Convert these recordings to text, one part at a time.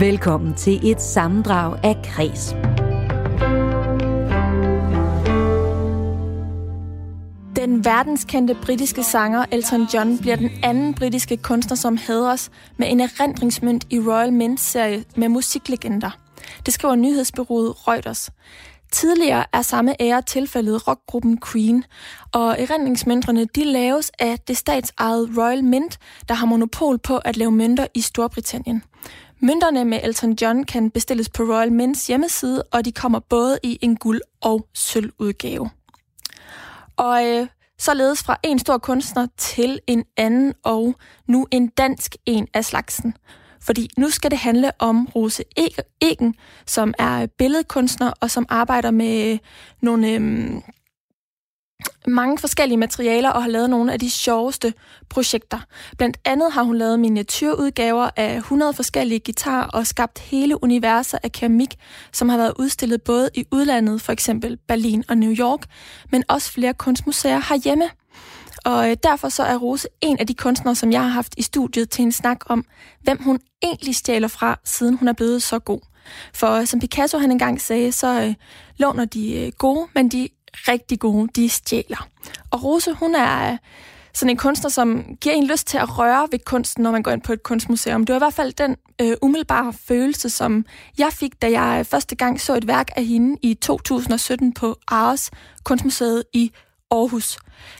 Velkommen til et sammendrag af Kres. Den verdenskendte britiske sanger Elton John bliver den anden britiske kunstner, som hædres med en erindringsmynd i Royal Mint-serie med musiklegender. Det skriver nyhedsbyrået Reuters. Tidligere er samme ære tilfældet rockgruppen Queen, og erindringsmønterne de laves af det statsejede Royal Mint, der har monopol på at lave mønter i Storbritannien. Mønterne med Elton John kan bestilles på Royal Mints hjemmeside, og de kommer både i en guld- og sølvudgave. Og øh, således fra en stor kunstner til en anden, og nu en dansk en af slagsen. Fordi nu skal det handle om Rose Egen, som er billedkunstner og som arbejder med nogle øhm, mange forskellige materialer og har lavet nogle af de sjoveste projekter. Blandt andet har hun lavet miniatyrudgaver af 100 forskellige guitarer og skabt hele universer af keramik, som har været udstillet både i udlandet, for eksempel Berlin og New York, men også flere kunstmuseer herhjemme. Og øh, derfor så er Rose en af de kunstnere, som jeg har haft i studiet til en snak om, hvem hun egentlig stjæler fra, siden hun er blevet så god. For øh, som Picasso han engang sagde, så øh, låner de øh, gode, men de rigtig gode, de stjæler. Og Rose, hun er øh, sådan en kunstner, som giver en lyst til at røre ved kunsten, når man går ind på et kunstmuseum. Det var i hvert fald den øh, umiddelbare følelse, som jeg fik, da jeg øh, første gang så et værk af hende i 2017 på Aarhus Kunstmuseet i Aarhus.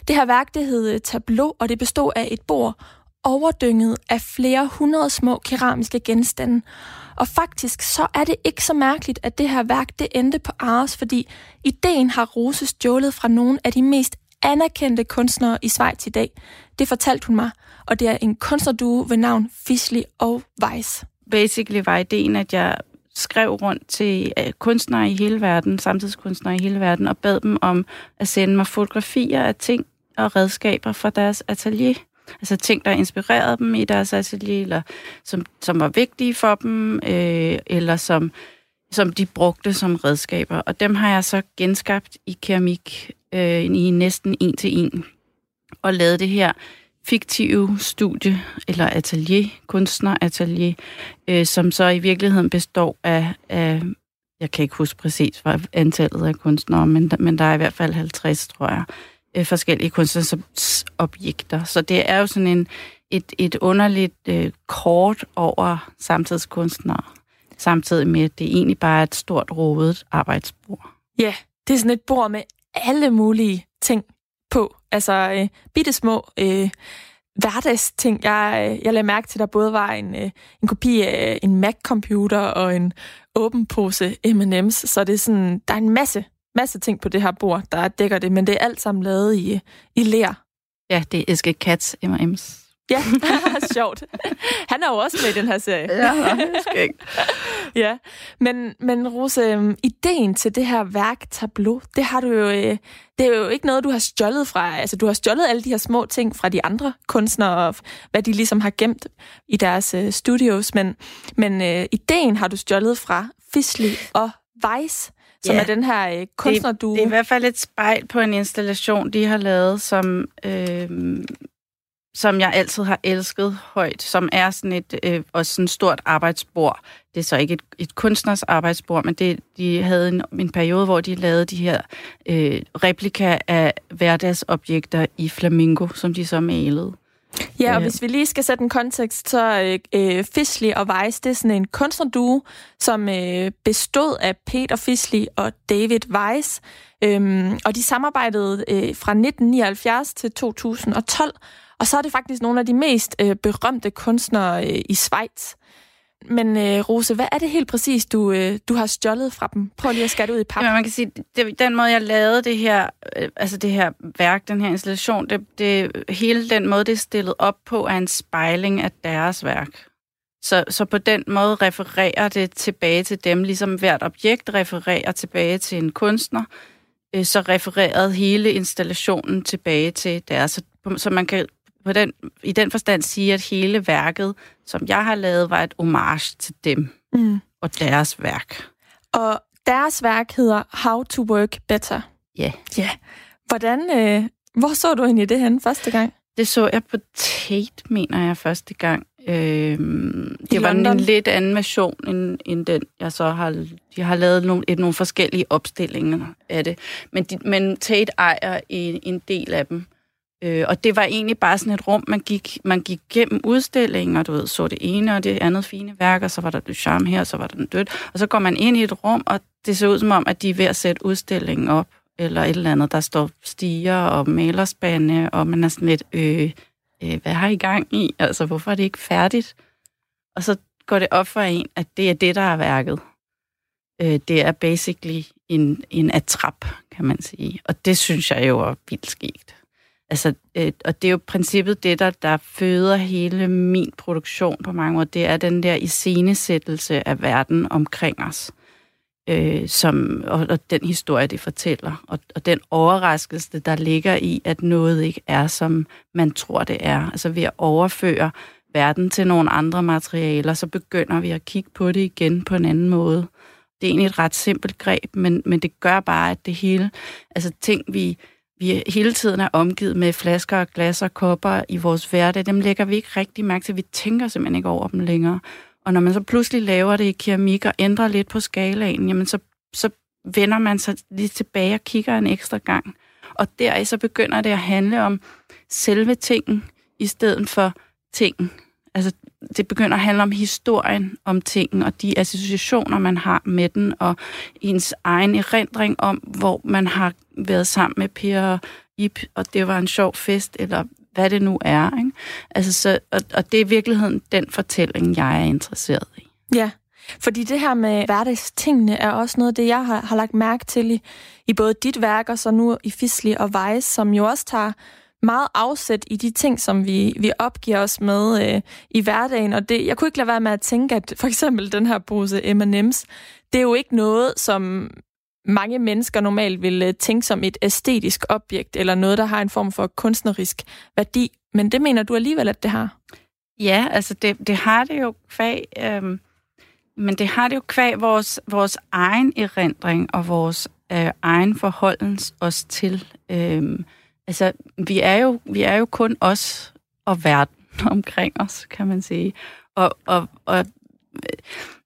Det her værk, det hed øh, Tableau, og det bestod af et bord overdynget af flere hundrede små keramiske genstande. Og faktisk så er det ikke så mærkeligt, at det her værk det endte på Ars, fordi ideen har Rose stjålet fra nogle af de mest anerkendte kunstnere i Schweiz i dag. Det fortalte hun mig, og det er en kunstnerduo ved navn Fischli og Weiss. Basically var ideen, at jeg skrev rundt til øh, kunstnere i hele verden, samtidskunstnere i hele verden, og bad dem om at sende mig fotografier af ting og redskaber fra deres atelier. Altså ting, der inspirerede dem i deres atelier, eller som, som var vigtige for dem, øh, eller som, som de brugte som redskaber. Og dem har jeg så genskabt i keramik øh, i næsten en til en, og lavet det her fiktive studie, eller atelier, kunstneratelier, øh, som så i virkeligheden består af, af, jeg kan ikke huske præcis hvad antallet af kunstnere, men, men der er i hvert fald 50, tror jeg, øh, forskellige kunstnerobjekter. Så det er jo sådan en, et, et underligt øh, kort over samtidskunstnere, samtidig med, at det egentlig bare er et stort rodet arbejdsbord. Ja, det er sådan et bord med alle mulige ting på. Altså øh, bitte små øh, hverdagsting. Jeg, øh, jeg lagde mærke til, at der både var en, øh, en kopi af en Mac-computer og en åben pose M&M's. Så det er sådan, der er en masse, masse ting på det her bord, der dækker det, men det er alt sammen lavet i, i lær. Ja, det er Eske Katz M&M's. Ja, sjovt. Han er jo også med i den her serie. Ja, skægt. ja, men, men Rose, øhm, ideen til det her værk Tableau, det har du jo, øh, det er jo ikke noget, du har stjålet fra. Altså, du har stjålet alle de her små ting fra de andre kunstnere, og hvad de ligesom har gemt i deres uh, studios, men, men uh, ideen har du stjålet fra Fisley og Weiss, som ja, er den her uh, kunstnerduo. Det, det er i hvert fald et spejl på en installation, de har lavet, som... Øh, som jeg altid har elsket højt, som er sådan et øh, også sådan stort arbejdsbord. Det er så ikke et, et kunstners arbejdsbord, men det, de havde en, en periode, hvor de lavede de her øh, replika af hverdagsobjekter i flamingo, som de så malede. Ja, og hvis vi lige skal sætte en kontekst, så øh, øh, Fisley og Weiss, det er sådan en kunstnerduo, som øh, bestod af Peter Fisley og David Weiss. Øhm, og de samarbejdede øh, fra 1979 til 2012, og så er det faktisk nogle af de mest øh, berømte kunstnere øh, i Schweiz. Men øh, Rose, hvad er det helt præcis, du, øh, du har stjålet fra dem? Prøv lige at skære ud i pap. Ja, man kan sige, det, den måde, jeg lavede det her, øh, altså det her værk, den her installation, det, det, hele den måde, det er stillet op på, er en spejling af deres værk. Så, så på den måde refererer det tilbage til dem, ligesom hvert objekt refererer tilbage til en kunstner, øh, så refererede hele installationen tilbage til deres. Så, så man kan på den, i den forstand sige, at hele værket, som jeg har lavet, var et homage til dem mm. og deres værk. Og deres værk hedder How to Work Better. Ja. Yeah. Ja. Yeah. Hvordan, øh, hvor så du egentlig det hen første gang? Det så jeg på Tate, mener jeg, første gang. Øh, det var London? en lidt anden version, end, end den, jeg så har... De har lavet nogle, et, nogle forskellige opstillinger af det. Men, de, men Tate ejer en, en del af dem. Øh, og det var egentlig bare sådan et rum, man gik, man gik gennem udstillingen, og du ved, så det ene og det andet fine værk, og så var der Duchamp charme her, og så var der den dødt. Og så går man ind i et rum, og det ser ud som om, at de er ved at sætte udstillingen op, eller et eller andet. Der står stiger og malerspande, og man er sådan lidt, øh, øh, hvad har I gang i? Altså, hvorfor er det ikke færdigt? Og så går det op for en, at det er det, der er værket. Øh, det er basically en, en atrap, kan man sige. Og det synes jeg jo er vildt skægt. Altså, øh, og det er jo princippet det, der, der føder hele min produktion på mange måder. Det er den der iscenesættelse af verden omkring os. Øh, som, og, og den historie, det fortæller. Og, og den overraskelse, der ligger i, at noget ikke er, som man tror, det er. Altså ved at overføre verden til nogle andre materialer, så begynder vi at kigge på det igen på en anden måde. Det er egentlig et ret simpelt greb, men, men det gør bare, at det hele, altså ting, vi, vi hele tiden er omgivet med flasker og glas og kopper i vores hverdag, dem lægger vi ikke rigtig mærke til. Vi tænker simpelthen ikke over dem længere. Og når man så pludselig laver det i keramik og ændrer lidt på skalaen, jamen så, så vender man sig lige tilbage og kigger en ekstra gang. Og deraf så begynder det at handle om selve tingen, i stedet for tingen. Altså, det begynder at handle om historien om tingen, og de associationer, man har med den, og ens egen erindring om, hvor man har været sammen med Per og Ip, og det var en sjov fest, eller hvad det nu er. Ikke? Altså, så, og, og det er i virkeligheden den fortælling, jeg er interesseret i. Ja, fordi det her med hverdagstingene er også noget af det, jeg har, har lagt mærke til i, i både dit værk og så nu i Fisli og Weiss, som jo også tager meget afsæt i de ting, som vi, vi opgiver os med øh, i hverdagen. Og det, jeg kunne ikke lade være med at tænke, at for eksempel den her pose M&M's, det er jo ikke noget, som mange mennesker normalt vil øh, tænke som et æstetisk objekt, eller noget, der har en form for kunstnerisk værdi. Men det mener du alligevel, at det har? Ja, altså det, det har det jo kvæg, øhm, men det har det jo kvæg vores, vores egen erindring og vores øh, egen forholdens os til. Øhm, altså, vi er, jo, vi er jo kun os og verden omkring os, kan man sige. Og, og, og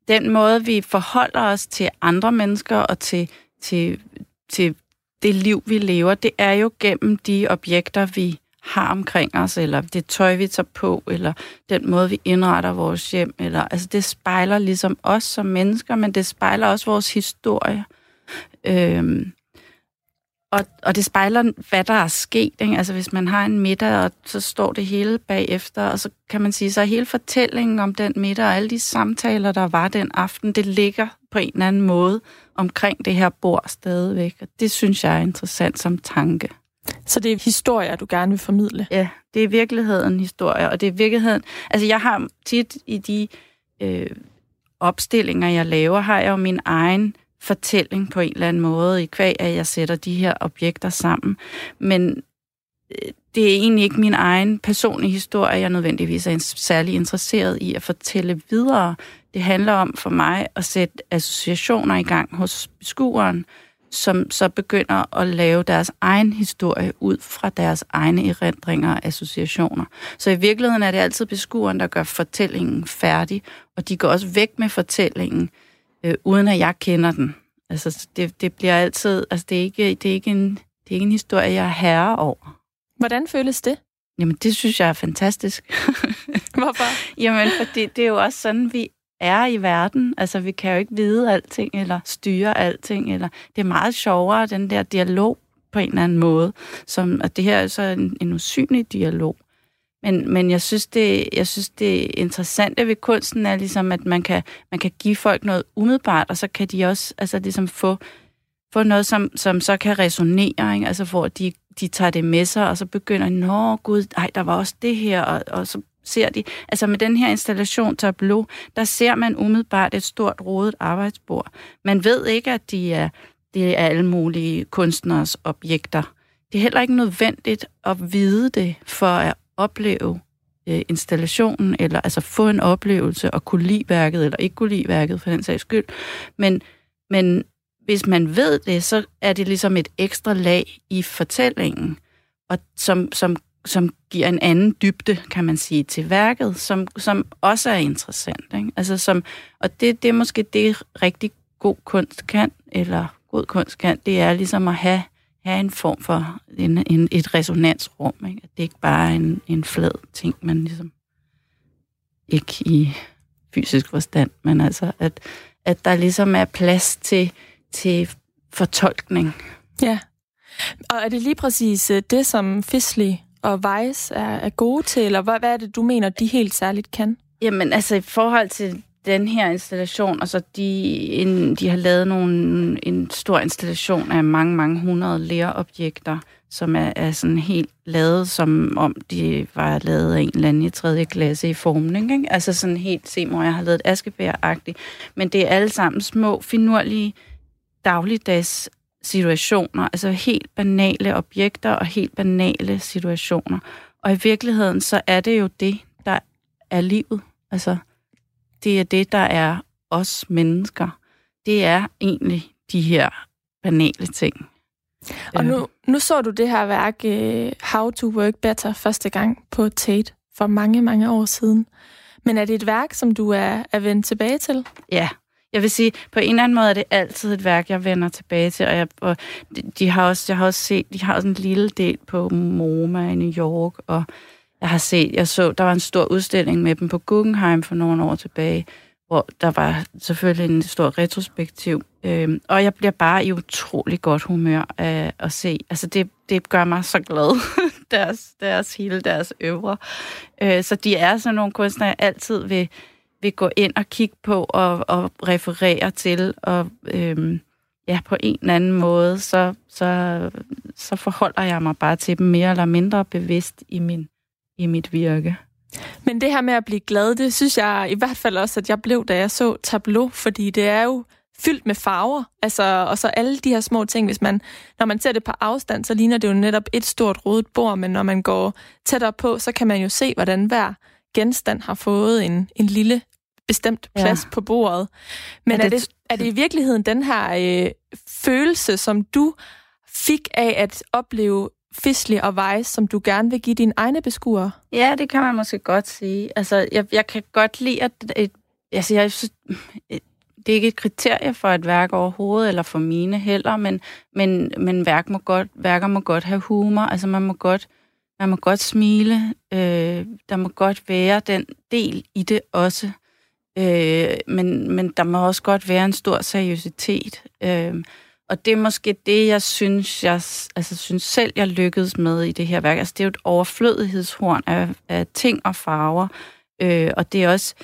den måde, vi forholder os til andre mennesker og til, til, til det liv, vi lever, det er jo gennem de objekter, vi har omkring os, eller det tøj, vi tager på, eller den måde, vi indretter vores hjem. Eller, altså, det spejler ligesom os som mennesker, men det spejler også vores historie. Øhm, og, og det spejler, hvad der er sket. Ikke? Altså, hvis man har en middag, og så står det hele bagefter, og så kan man sige, så er hele fortællingen om den middag, og alle de samtaler, der var den aften, det ligger på en eller anden måde omkring det her bord stadigvæk. Og det synes jeg er interessant som tanke. Så det er historier, du gerne vil formidle? Ja, det er virkeligheden historie, og det er virkeligheden... Altså, jeg har tit i de øh, opstillinger, jeg laver, har jeg jo min egen fortælling på en eller anden måde, i kvæg at jeg sætter de her objekter sammen. Men øh, det er egentlig ikke min egen personlige historie, jeg nødvendigvis er særlig interesseret i at fortælle videre. Det handler om for mig at sætte associationer i gang hos beskueren, som så begynder at lave deres egen historie ud fra deres egne erindringer og associationer. Så i virkeligheden er det altid beskueren, der gør fortællingen færdig, og de går også væk med fortællingen, øh, uden at jeg kender den. Altså, det, det bliver altid, altså det er, ikke, det, er ikke en, det er ikke en historie, jeg er herre over. Hvordan føles det? Jamen, det synes jeg er fantastisk. Hvorfor? Jamen, fordi det er jo også sådan, vi er i verden. Altså, vi kan jo ikke vide alting, eller styre alting, eller det er meget sjovere, den der dialog på en eller anden måde, som, at det her er så en, en usynlig dialog. Men, men jeg, synes, det, jeg synes, det interessante ved kunsten er ligesom, at man kan, man kan give folk noget umiddelbart, og så kan de også altså, ligesom få, få noget, som, som så kan resonere, ikke? Altså, hvor de, de tager det med sig, og så begynder, nå gud, ej, der var også det her, og, og så ser de, altså med den her installation Tableau, der ser man umiddelbart et stort rodet arbejdsbord. Man ved ikke, at de er, det er alle mulige kunstners objekter. Det er heller ikke nødvendigt at vide det, for at opleve øh, installationen, eller altså få en oplevelse og kunne lide værket, eller ikke kunne lide værket for den sags skyld. Men, men hvis man ved det, så er det ligesom et ekstra lag i fortællingen, og som, som som giver en anden dybde, kan man sige, til værket, som, som også er interessant. Ikke? Altså som, og det, det er måske det, rigtig god kunst kan, eller god kunst kan, det er ligesom at have, have en form for en, en, et resonansrum. Ikke? At det ikke bare er en, en flad ting, man ligesom ikke i fysisk forstand, men altså, at, at der ligesom er plads til, til fortolkning. Ja. Og er det lige præcis øh, det, som Fisley og Weiss er, er gode til, eller hvad, hvad er det, du mener, de helt særligt kan? Jamen, altså i forhold til den her installation, og så de, en, de har lavet nogle, en stor installation af mange, mange hundrede lærobjekter, som er, er sådan helt lavet, som om de var lavet af en eller anden i tredje klasse i formning. Ikke? Altså sådan helt, se mor, jeg har lavet et askebær-agtigt. Men det er alle sammen små, finurlige, dagligdags situationer, altså helt banale objekter og helt banale situationer. Og i virkeligheden, så er det jo det, der er livet. Altså, det er det, der er os mennesker. Det er egentlig de her banale ting. Og nu, nu så du det her værk, uh, How to Work Better, første gang på Tate for mange, mange år siden. Men er det et værk, som du er, er vendt tilbage til? Ja, jeg vil sige, på en eller anden måde er det altid et værk, jeg vender tilbage til, og, jeg, og de, de har også, jeg har også set, de har også en lille del på MoMA i New York, og jeg har set, jeg så, der var en stor udstilling med dem på Guggenheim for nogle år tilbage, hvor der var selvfølgelig en stor retrospektiv. Øhm, og jeg bliver bare i utrolig godt humør af at se. Altså det, det gør mig så glad, deres, deres hele deres øvre. Øh, så de er sådan nogle kunstnere, jeg altid vil, vil gå ind og kigge på og, og referere til. Og øhm, ja, på en eller anden måde, så, så, så forholder jeg mig bare til dem mere eller mindre bevidst i, min, i mit virke. Men det her med at blive glad, det synes jeg i hvert fald også, at jeg blev, da jeg så Tableau, fordi det er jo fyldt med farver. Altså, og så alle de her små ting, hvis man, når man ser det på afstand, så ligner det jo netop et stort rodet bord, men når man går tættere på, så kan man jo se, hvordan hver genstand har fået en, en lille bestemt plads ja. på bordet. Men er det, er, det, er det i virkeligheden den her øh, følelse, som du fik af at opleve Fisley og Weiss, som du gerne vil give dine egne beskuere? Ja, det kan man måske godt sige. Altså, jeg, jeg kan godt lide, at et, altså, jeg synes, det er ikke et kriterie for et værk overhovedet, eller for mine heller, men, men, men værk må godt, værker må godt have humor. Altså, man må godt, man må godt smile. Øh, der må godt være den del i det også. Øh, men, men der må også godt være en stor seriøsitet. Øh, og det er måske det, jeg synes, jeg altså, synes selv, jeg lykkedes med i det her værk. Altså, det er jo et overflødighedshorn af, af ting og farver. Øh, og det er også...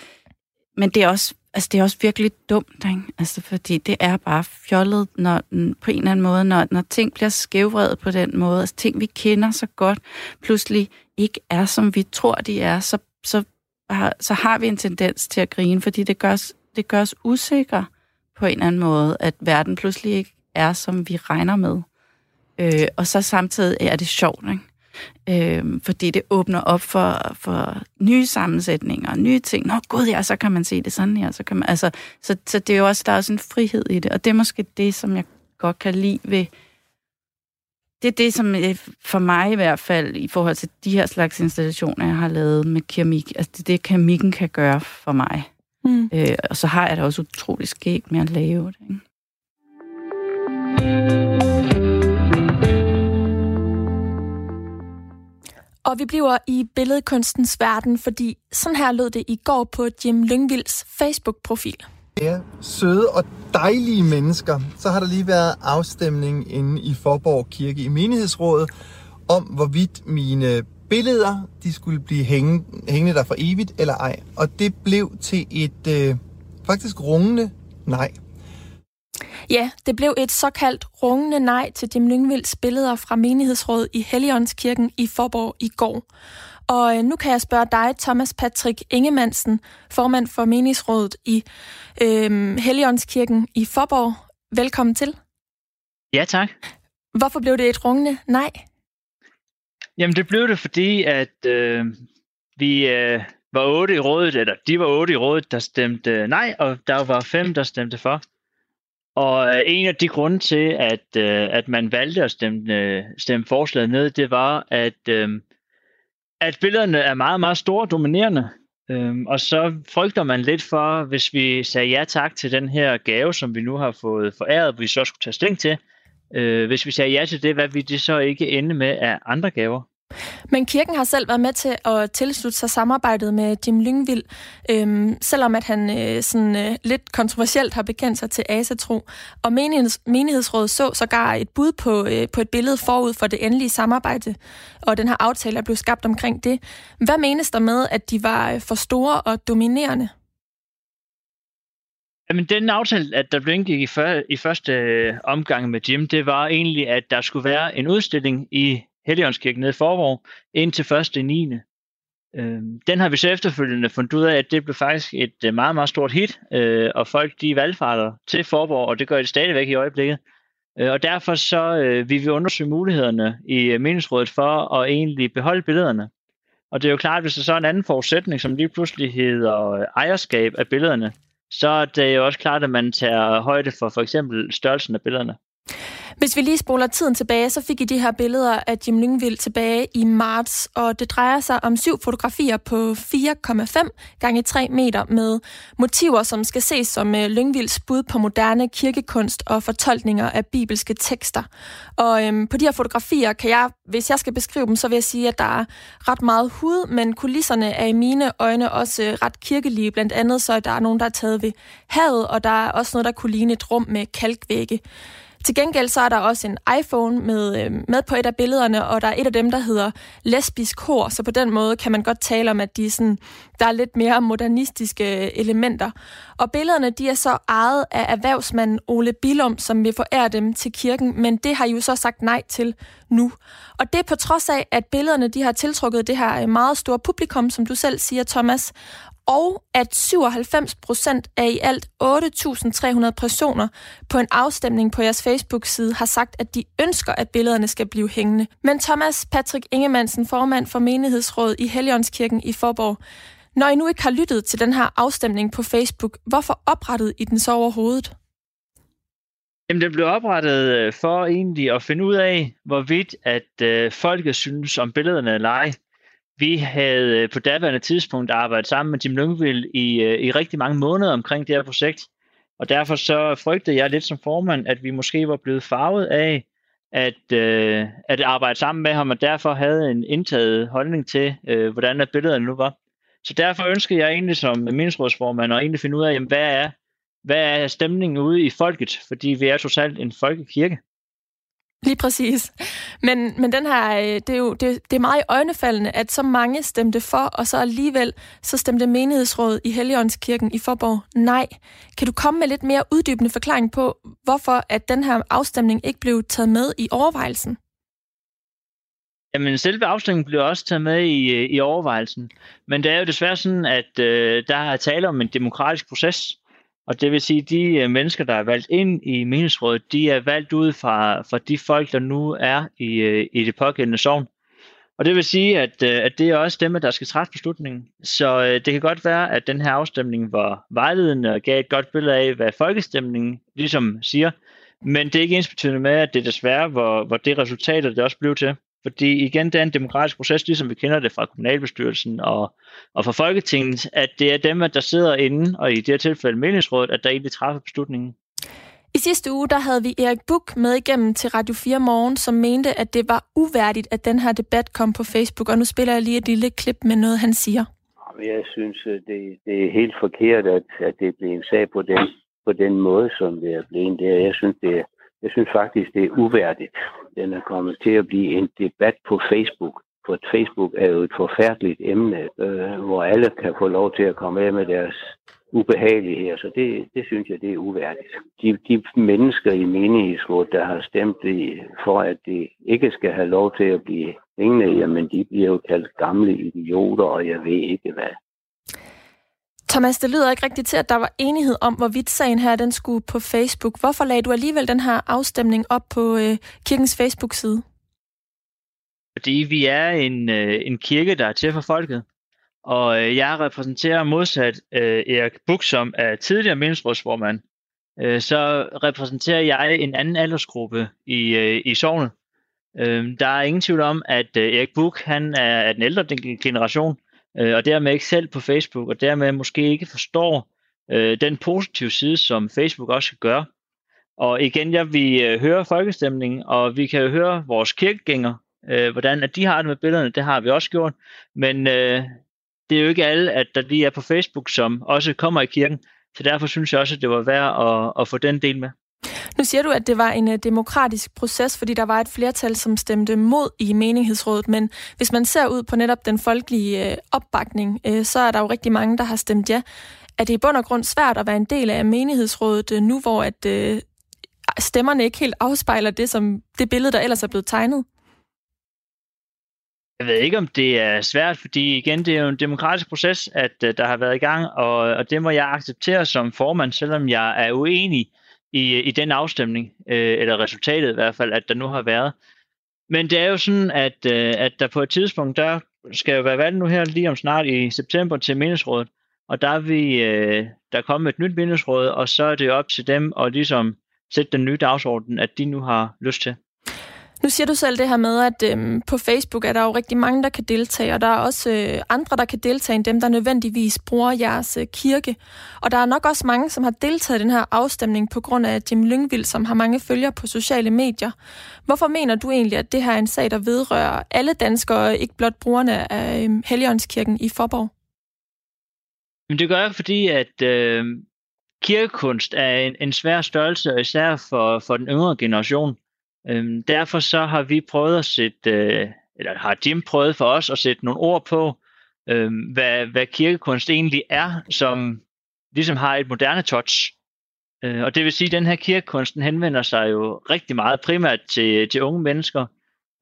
Men det er også, altså, det er også virkelig dumt, ikke? Altså, fordi det er bare fjollet når, på en eller anden måde, når, når ting bliver skævvredet på den måde. Altså, ting, vi kender så godt, pludselig ikke er, som vi tror, de er, så, så, har, så har vi en tendens til at grine, fordi det gør os, det gør os usikre på en eller anden måde, at verden pludselig ikke er, som vi regner med. Øh, og så samtidig er det sjovt, ikke? Øh, fordi det åbner op for, for nye sammensætninger, nye ting. Nå gud, ja, så kan man se det sådan her. Så, kan man, altså, så, så det er jo også, der er også en frihed i det, og det er måske det, som jeg godt kan lide ved... Det er det, som for mig i hvert fald, i forhold til de her slags installationer, jeg har lavet med keramik, altså det er det, keramikken kan gøre for mig. Mm. Øh, og så har jeg det også utrolig skægt med at lave det. Ikke? Og vi bliver i billedkunstens verden, fordi sådan her lød det i går på Jim Lyngvilds Facebook-profil. Ja, søde og dejlige mennesker. Så har der lige været afstemning inde i Forborg Kirke i menighedsrådet om, hvorvidt mine billeder de skulle blive hænge, hængende der for evigt eller ej. Og det blev til et øh, faktisk rungende nej. Ja, det blev et såkaldt rungende nej til Jim Lyngvilds billeder fra menighedsrådet i Helligåndskirken i Forborg i går. Og øh, nu kan jeg spørge dig, Thomas Patrick Ingemansen, formand for menighedsrådet i øh, Helligåndskirken i Forborg. Velkommen til. Ja, tak. Hvorfor blev det et rungende nej? Jamen, det blev det, fordi at øh, vi øh, var otte i rådet, eller de var otte i rådet, der stemte nej, og der var fem, der stemte for. Og øh, en af de grunde til, at, øh, at man valgte at stemme, øh, stemme forslaget ned, det var, at, øhm, at billederne er meget, meget store og dominerende. Øhm, og så frygter man lidt for, hvis vi sagde ja tak til den her gave, som vi nu har fået foræret, vi så skulle tage stilling til. Hvis vi sagde ja til det, hvad vil det så ikke ende med af andre gaver? Men kirken har selv været med til at tilslutte sig samarbejdet med Jim Lyngvild, øhm, selvom at han øh, sådan, øh, lidt kontroversielt har bekendt sig til asatro. Og menigheds, menighedsrådet så sågar et bud på, øh, på et billede forud for det endelige samarbejde, og den her aftale er blevet skabt omkring det. Hvad menes der med, at de var øh, for store og dominerende? Jamen, den aftale, at der blev indgik i, før, i første øh, omgang med Jim, det var egentlig, at der skulle være en udstilling i Helligåndskirken nede i Forborg indtil 1. 9. Øhm, den har vi så efterfølgende fundet ud af, at det blev faktisk et øh, meget, meget stort hit, øh, og folk de valgfarter til Forborg, og det gør det stadigvæk i øjeblikket. Øh, og derfor så øh, vil vi undersøge mulighederne i øh, meningsrådet for at egentlig beholde billederne. Og det er jo klart, hvis der så er en anden forudsætning, som lige pludselig hedder ejerskab af billederne, så er det jo også klart, at man tager højde for for eksempel størrelsen af billederne. Hvis vi lige spoler tiden tilbage, så fik I de her billeder af Jim Lyngvild tilbage i marts, og det drejer sig om syv fotografier på 4,5 gange 3 meter med motiver, som skal ses som øh, Lyngvilds bud på moderne kirkekunst og fortolkninger af bibelske tekster. Og øhm, på de her fotografier kan jeg, hvis jeg skal beskrive dem, så vil jeg sige, at der er ret meget hud, men kulisserne er i mine øjne også øh, ret kirkelige. Blandt andet så er der nogen, der er taget ved havet, og der er også noget, der kunne ligne et rum med kalkvægge. Til gengæld så er der også en iPhone med, øh, med på et af billederne, og der er et af dem, der hedder lesbisk hår, så på den måde kan man godt tale om, at de sådan, der er lidt mere modernistiske øh, elementer. Og billederne de er så ejet af erhvervsmanden Ole Bilum, som vil forære dem til kirken, men det har I jo så sagt nej til nu. Og det er på trods af, at billederne de har tiltrukket det her øh, meget store publikum, som du selv siger, Thomas, og at 97 procent af i alt 8.300 personer på en afstemning på jeres Facebook-side har sagt, at de ønsker, at billederne skal blive hængende. Men Thomas Patrick Ingemansen, formand for menighedsrådet i Helligåndskirken i Forborg, når I nu ikke har lyttet til den her afstemning på Facebook, hvorfor oprettede I den så overhovedet? Jamen, den blev oprettet øh, for egentlig at finde ud af, hvorvidt at øh, folket synes om billederne eller ej. Vi havde øh, på daværende tidspunkt arbejdet sammen med Jim Lyngvild i, øh, i rigtig mange måneder omkring det her projekt. Og derfor så frygtede jeg lidt som formand, at vi måske var blevet farvet af at, øh, at arbejde sammen med ham, og derfor havde en indtaget holdning til, øh, hvordan billederne nu var. Så derfor ønskede jeg egentlig som mindesrådsformand at egentlig finde ud af, jamen, hvad er hvad er stemningen ude i folket, fordi vi er totalt en folkekirke. Lige præcis. Men, men den her, øh, det er jo det, det er meget øjnefaldende, at så mange stemte for, og så alligevel så stemte menighedsrådet i Helligåndskirken i Forborg nej. Kan du komme med lidt mere uddybende forklaring på, hvorfor at den her afstemning ikke blev taget med i overvejelsen? Jamen, selve afstemningen blev også taget med i, øh, i overvejelsen. Men det er jo desværre sådan, at øh, der er tale om en demokratisk proces, og det vil sige, at de øh, mennesker, der er valgt ind i meningsrådet, de er valgt ud fra, fra de folk, der nu er i, øh, i det pågældende sovn. Og det vil sige, at, øh, at det er også dem, der skal træffe beslutningen. Så det kan godt være, at den her afstemning var vejledende og gav et godt billede af, hvad folkestemningen ligesom siger. Men det er ikke ens betydende med, at det desværre var, var det resultat, det også blev til. Fordi igen, det er en demokratisk proces, ligesom vi kender det fra kommunalbestyrelsen og, og fra Folketinget, at det er dem, der sidder inde, og i det her tilfælde meningsrådet, at der egentlig træffer beslutningen. I sidste uge der havde vi Erik Buk med igennem til Radio 4 Morgen, som mente, at det var uværdigt, at den her debat kom på Facebook. Og nu spiller jeg lige et lille klip med noget, han siger. Jeg synes, det, det er helt forkert, at, at det blev en sag på den, på den måde, som det er blevet der. Jeg synes, det er, jeg synes faktisk, det er uværdigt. Den er kommet til at blive en debat på Facebook. For Facebook er jo et forfærdeligt emne, øh, hvor alle kan få lov til at komme af med deres ubehageligheder. Så det, det synes jeg, det er uværdigt. De, de mennesker i menighedsrådet, der har stemt i, for, at det ikke skal have lov til at blive hængende, jamen de bliver jo kaldt gamle idioter, og jeg ved ikke hvad. Thomas, det lyder ikke rigtigt til, at der var enighed om, hvorvidt sagen her den skulle på Facebook. Hvorfor lagde du alligevel den her afstemning op på øh, kirkens Facebook-side? Fordi vi er en, øh, en kirke, der er til for folket. Og øh, jeg repræsenterer modsat øh, Erik Buk, som er tidligere meningsrådsformand. Øh, så repræsenterer jeg en anden aldersgruppe i, øh, i sovnet. Øh, der er ingen tvivl om, at øh, Erik Buk, han er af den ældre generation, øh, og dermed ikke selv på Facebook, og dermed måske ikke forstår øh, den positive side, som Facebook også kan gøre. Og igen, ja, vi øh, hører folkestemningen, og vi kan jo høre vores kirkegængere, øh, hvordan at de har det med billederne, det har vi også gjort. Men øh, det er jo ikke alle, at der lige er på Facebook, som også kommer i kirken. Så derfor synes jeg også, at det var værd at, at få den del med. Nu siger du, at det var en uh, demokratisk proces, fordi der var et flertal, som stemte mod i menighedsrådet, men hvis man ser ud på netop den folkelige uh, opbakning, uh, så er der jo rigtig mange, der har stemt ja. Er det i bund og grund svært at være en del af menighedsrådet nu, hvor at stemmerne ikke helt afspejler det, som det billede, der ellers er blevet tegnet? Jeg ved ikke, om det er svært, fordi igen, det er jo en demokratisk proces, at der har været i gang, og, og det må jeg acceptere som formand, selvom jeg er uenig i, i den afstemning, øh, eller resultatet i hvert fald, at der nu har været. Men det er jo sådan, at, øh, at der på et tidspunkt, der skal jo være valg nu her lige om snart i september til meningsrådet, og der er vi, øh, der er kommet et nyt meningsråd, og så er det op til dem at ligesom sætte den nye dagsorden, at de nu har lyst til. Nu siger du selv det her med, at øhm, på Facebook er der jo rigtig mange, der kan deltage, og der er også øh, andre, der kan deltage end dem, der nødvendigvis bruger jeres øh, kirke. Og der er nok også mange, som har deltaget i den her afstemning på grund af Jim Lyngvild, som har mange følgere på sociale medier. Hvorfor mener du egentlig, at det her er en sag, der vedrører alle danskere, ikke blot brugerne af øh, Helligåndskirken i Forborg? Men det gør jeg, fordi at øh, kirkekunst er en, en svær størrelse, især for, for den yngre generation. Øhm, derfor så har vi prøvet at sætte, øh, eller har Jim prøvet for os at sætte nogle ord på, øh, hvad, hvad kirkekunst egentlig er, som ligesom har et moderne touch. Øh, og det vil sige, at den her kirkekunsten henvender sig jo rigtig meget primært til, til unge mennesker.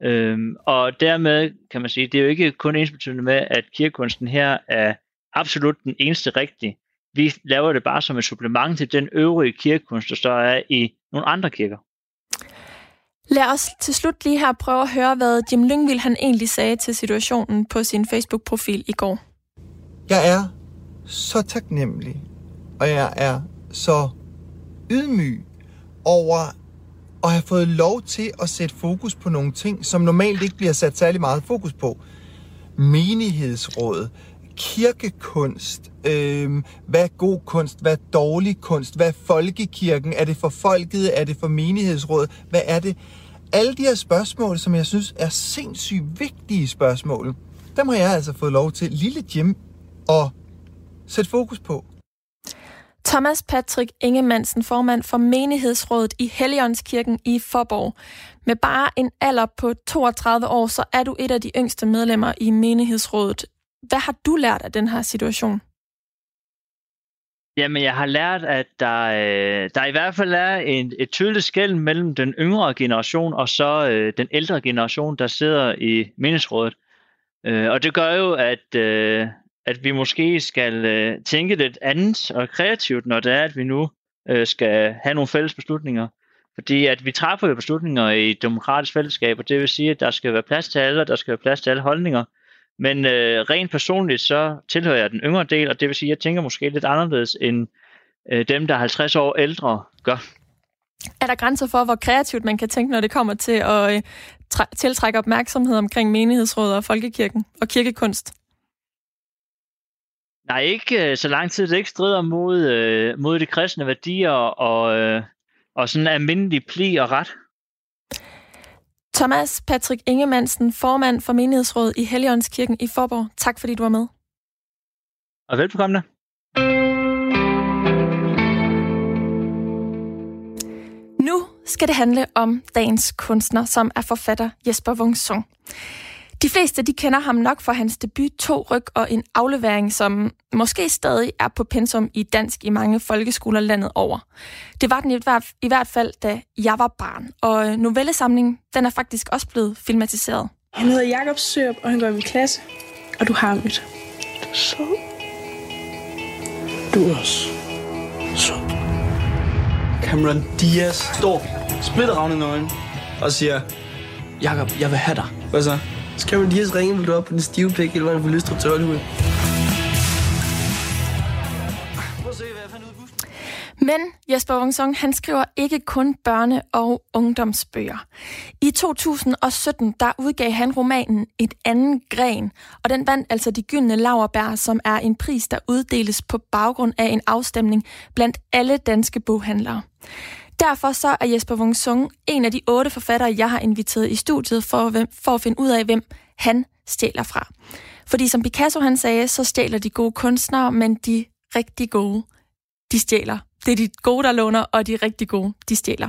Øh, og dermed kan man sige, det er jo ikke kun ensbetydende med, at kirkekunsten her er absolut den eneste rigtige. Vi laver det bare som et supplement til den øvrige kirkekunst, der så er i nogle andre kirker. Lad os til slut lige her prøve at høre, hvad Jim Lyngvild han egentlig sagde til situationen på sin Facebook-profil i går. Jeg er så taknemmelig, og jeg er så ydmyg over at have fået lov til at sætte fokus på nogle ting, som normalt ikke bliver sat særlig meget fokus på. Menighedsråd, kirkekunst, øh, hvad er god kunst, hvad er dårlig kunst, hvad er folkekirken, er det for folket, er det for menighedsrådet? hvad er det? Alle de her spørgsmål, som jeg synes er sindssygt vigtige spørgsmål, dem har jeg altså fået lov til, lille Jim, at sætte fokus på. Thomas Patrick Ingemansen, formand for menighedsrådet i Helligåndskirken i Forborg. Med bare en alder på 32 år, så er du et af de yngste medlemmer i menighedsrådet. Hvad har du lært af den her situation? Jamen, jeg har lært, at der, øh, der i hvert fald er en, et tydeligt skæld mellem den yngre generation og så øh, den ældre generation, der sidder i mindesrådet. Øh, og det gør jo, at, øh, at vi måske skal øh, tænke lidt andet og kreativt, når det er, at vi nu øh, skal have nogle fælles beslutninger. Fordi at vi træffer jo beslutninger i et demokratisk fællesskab, og det vil sige, at der skal være plads til alle, og der skal være plads til alle holdninger. Men øh, rent personligt, så tilhører jeg den yngre del, og det vil sige, at jeg tænker måske lidt anderledes, end øh, dem, der er 50 år ældre, gør. Er der grænser for, hvor kreativt man kan tænke, når det kommer til at øh, tiltrække opmærksomhed omkring menighedsråd og folkekirken og kirkekunst? Nej, ikke øh, så lang tid det ikke strider mod, øh, mod de kristne værdier og, øh, og sådan almindelig pli og ret. Thomas Patrick Ingemansen, formand for menighedsrådet i Helligåndskirken i Forborg. Tak fordi du var med. Og velbekomme. Nu skal det handle om dagens kunstner, som er forfatter Jesper Wungsung. De fleste de kender ham nok for hans debut To ryg og en aflevering, som måske stadig er på pensum i dansk i mange folkeskoler landet over. Det var den i hvert, i hvert fald, da jeg var barn. Og novellesamlingen, den er faktisk også blevet filmatiseret. Han hedder Jakob Sørup, og han går i min klasse. Og du har mødt. Du er sød. Du er også sød. Cameron Diaz står splitteravne øjnene og siger, Jakob, jeg vil have dig. Hvad så? Så kan man lige ringe, vil du op på den stive pik eller man får lyst til Hollywood. Men Jesper Wungsong, han skriver ikke kun børne- og ungdomsbøger. I 2017, der udgav han romanen Et anden gren, og den vandt altså de gyldne laverbær, som er en pris, der uddeles på baggrund af en afstemning blandt alle danske boghandlere. Derfor så er Jesper Wungsung en af de otte forfattere, jeg har inviteret i studiet for, for at finde ud af, hvem han stjæler fra. Fordi som Picasso han sagde, så stjæler de gode kunstnere, men de rigtig gode, de stjæler. Det er de gode, der låner, og de rigtig gode, de stjæler.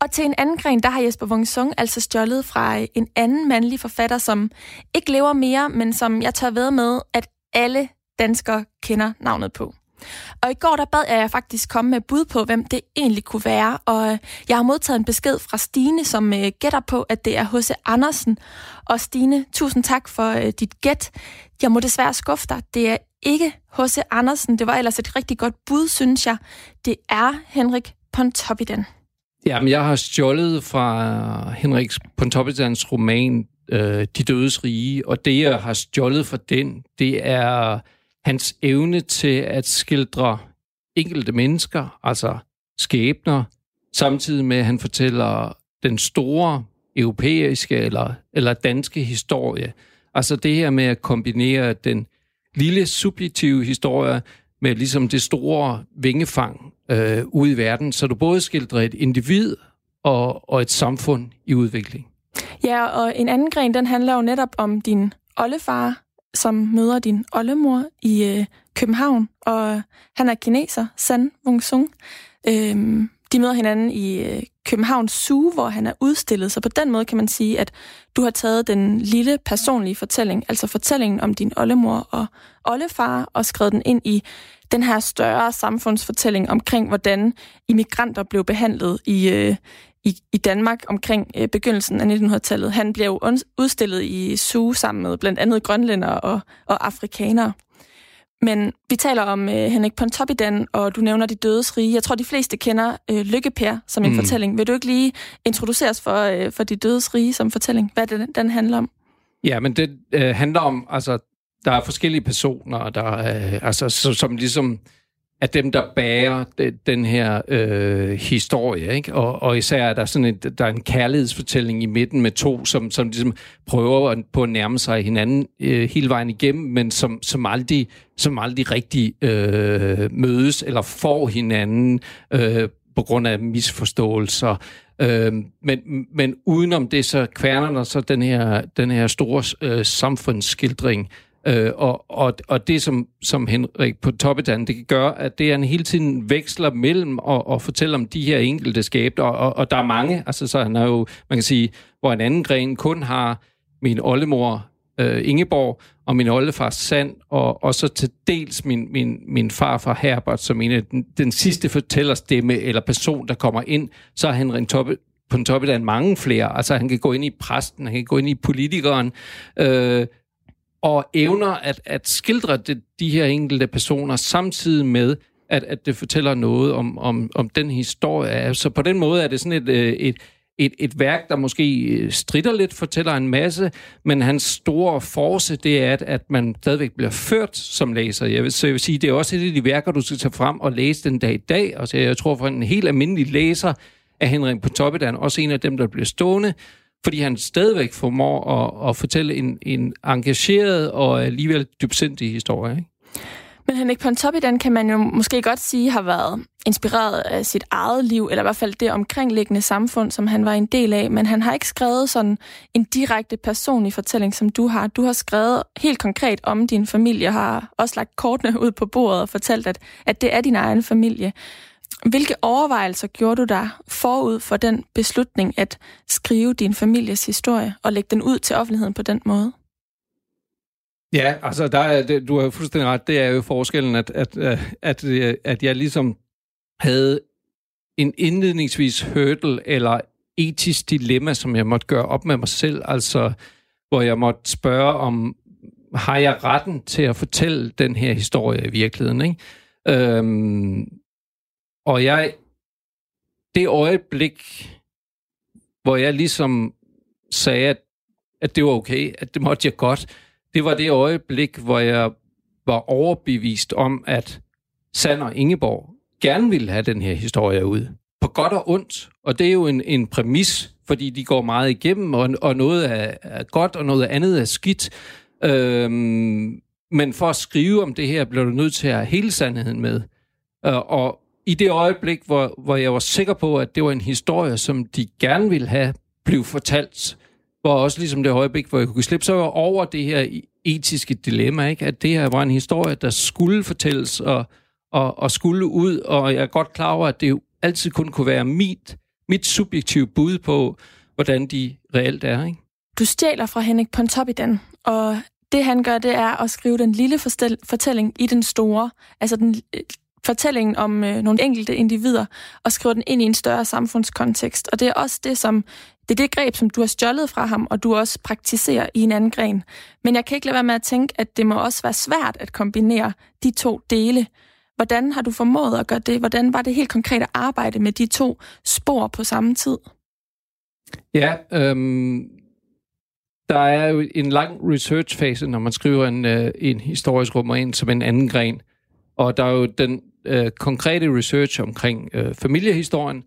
Og til en anden gren, der har Jesper Wung Sung altså stjålet fra øh, en anden mandlig forfatter, som ikke lever mere, men som jeg tør ved med, at alle danskere kender navnet på. Og i går der bad jeg faktisk komme med bud på, hvem det egentlig kunne være, og øh, jeg har modtaget en besked fra Stine, som øh, gætter på, at det er H.C. Andersen. Og Stine, tusind tak for øh, dit gæt. Jeg må desværre skuffe dig. Det er ikke H.C. Andersen. Det var ellers et rigtig godt bud, synes jeg. Det er Henrik Pontoppidan. Jamen, jeg har stjålet fra Henrik Pontoppidans roman øh, De Dødes Rige, og det, jeg har stjålet fra den, det er hans evne til at skildre enkelte mennesker, altså skæbner, samtidig med, at han fortæller den store europæiske eller, eller danske historie. Altså det her med at kombinere den lille subjektive historie med ligesom det store vingefang øh, ude i verden, så du både skildrer et individ og, og et samfund i udvikling. Ja, og en anden gren, den handler jo netop om din oldefar, som møder din oldemor i øh, København, og han er kineser, San Wung Sung. Øhm, de møder hinanden i øh, Københavns Zoo, hvor han er udstillet, så på den måde kan man sige, at du har taget den lille personlige fortælling, altså fortællingen om din oldemor og oldefar, og skrevet den ind i den her større samfundsfortælling omkring, hvordan immigranter blev behandlet i, øh, i, i Danmark omkring øh, begyndelsen af 1900-tallet. Han blev udstillet i Zoo sammen med blandt andet grønlænder og, og afrikanere. Men vi taler om øh, Henrik Pontoppidan, og du nævner De Dødes Rige. Jeg tror, de fleste kender øh, Lykkepær som en mm. fortælling. Vil du ikke lige introduceres for, øh, for De Dødes Rige som fortælling? Hvad den, den handler om? Ja, men det øh, handler om, altså, der er forskellige personer, der, øh, altså, som, som ligesom af dem, der bærer de, den her øh, historie. Ikke? Og, og især er der sådan et, der er en kærlighedsfortælling i midten med to, som, som ligesom prøver på at nærme sig hinanden øh, hele vejen igennem, men som, som, aldrig, som aldrig rigtig øh, mødes eller får hinanden øh, på grund af misforståelser. Øh, men, men udenom det, så kværner der så den her, den her store øh, samfundsskildring, Øh, og, og, og det, som, som Henrik på Toppedan, det gør, at det er en hele tiden veksler mellem og, og fortæller om de her enkelte skabter, og, og der er mange, altså så han er jo, man kan sige, hvor en anden gren kun har min oldemor øh, Ingeborg, og min oldefar Sand, og, og så til dels min, min, min farfar Herbert, som en af den, den sidste fortællerstemme eller person, der kommer ind, så er Henrik Toppe, på en toppe, der er mange flere. Altså, han kan gå ind i præsten, han kan gå ind i politikeren, øh, og evner at, at skildre det, de her enkelte personer samtidig med, at, at det fortæller noget om, om, om den historie. Så på den måde er det sådan et, øh, et, et, et værk, der måske øh, strider lidt, fortæller en masse, men hans store force, det er, at, at man stadigvæk bliver ført som læser. Jeg vil, så jeg vil sige, det er også et af de værker, du skal tage frem og læse den dag i dag. Og så jeg tror, for en helt almindelig læser af Henrik Pontoppidan, også en af dem, der bliver stående, fordi han stadigvæk formår at, at fortælle en, en engageret og alligevel dybsindig historie. Ikke? Men Henrik Pontoppidan kan man jo måske godt sige har været inspireret af sit eget liv, eller i hvert fald det omkringliggende samfund, som han var en del af, men han har ikke skrevet sådan en direkte personlig fortælling, som du har. Du har skrevet helt konkret om din familie, og har også lagt kortene ud på bordet og fortalt, at, at det er din egen familie. Hvilke overvejelser gjorde du der forud for den beslutning at skrive din families historie og lægge den ud til offentligheden på den måde? Ja, altså der er, det, du har fuldstændig ret. Det er jo forskellen, at, at, øh, at, øh, at jeg ligesom havde en indledningsvis hurdle eller etisk dilemma, som jeg måtte gøre op med mig selv, altså hvor jeg måtte spørge om, har jeg retten til at fortælle den her historie i virkeligheden? Ikke? Øhm, og jeg, det øjeblik, hvor jeg ligesom sagde, at, at det var okay, at det måtte jeg godt, det var det øjeblik, hvor jeg var overbevist om, at Sand og Ingeborg, gerne ville have den her historie ud. På godt og ondt. Og det er jo en, en præmis, fordi de går meget igennem, og, og noget er, er godt, og noget andet er skidt. Øhm, men for at skrive om det her, bliver du nødt til at have hele sandheden med. Øh, og i det øjeblik, hvor, hvor jeg var sikker på, at det var en historie, som de gerne ville have blev fortalt, var også ligesom det øjeblik, hvor jeg kunne slippe så over det her etiske dilemma, ikke? at det her var en historie, der skulle fortælles og, og, og skulle ud, og jeg er godt klar over, at det jo altid kun kunne være mit, mit subjektive bud på, hvordan de reelt er. Ikke? Du stjæler fra Henrik Pontoppidan, og det han gør, det er at skrive den lille fortælling i den store, altså den fortællingen om øh, nogle enkelte individer, og skrive den ind i en større samfundskontekst. Og det er også det, som det er det greb, som du har stjålet fra ham, og du også praktiserer i en anden gren. Men jeg kan ikke lade være med at tænke, at det må også være svært at kombinere de to dele. Hvordan har du formået at gøre det? Hvordan var det helt konkret at arbejde med de to spor på samme tid? Ja, øhm, der er jo en lang research-fase, når man skriver en, øh, en historisk roman som en anden gren. Og der er jo den øh, konkrete research omkring øh, familiehistorien,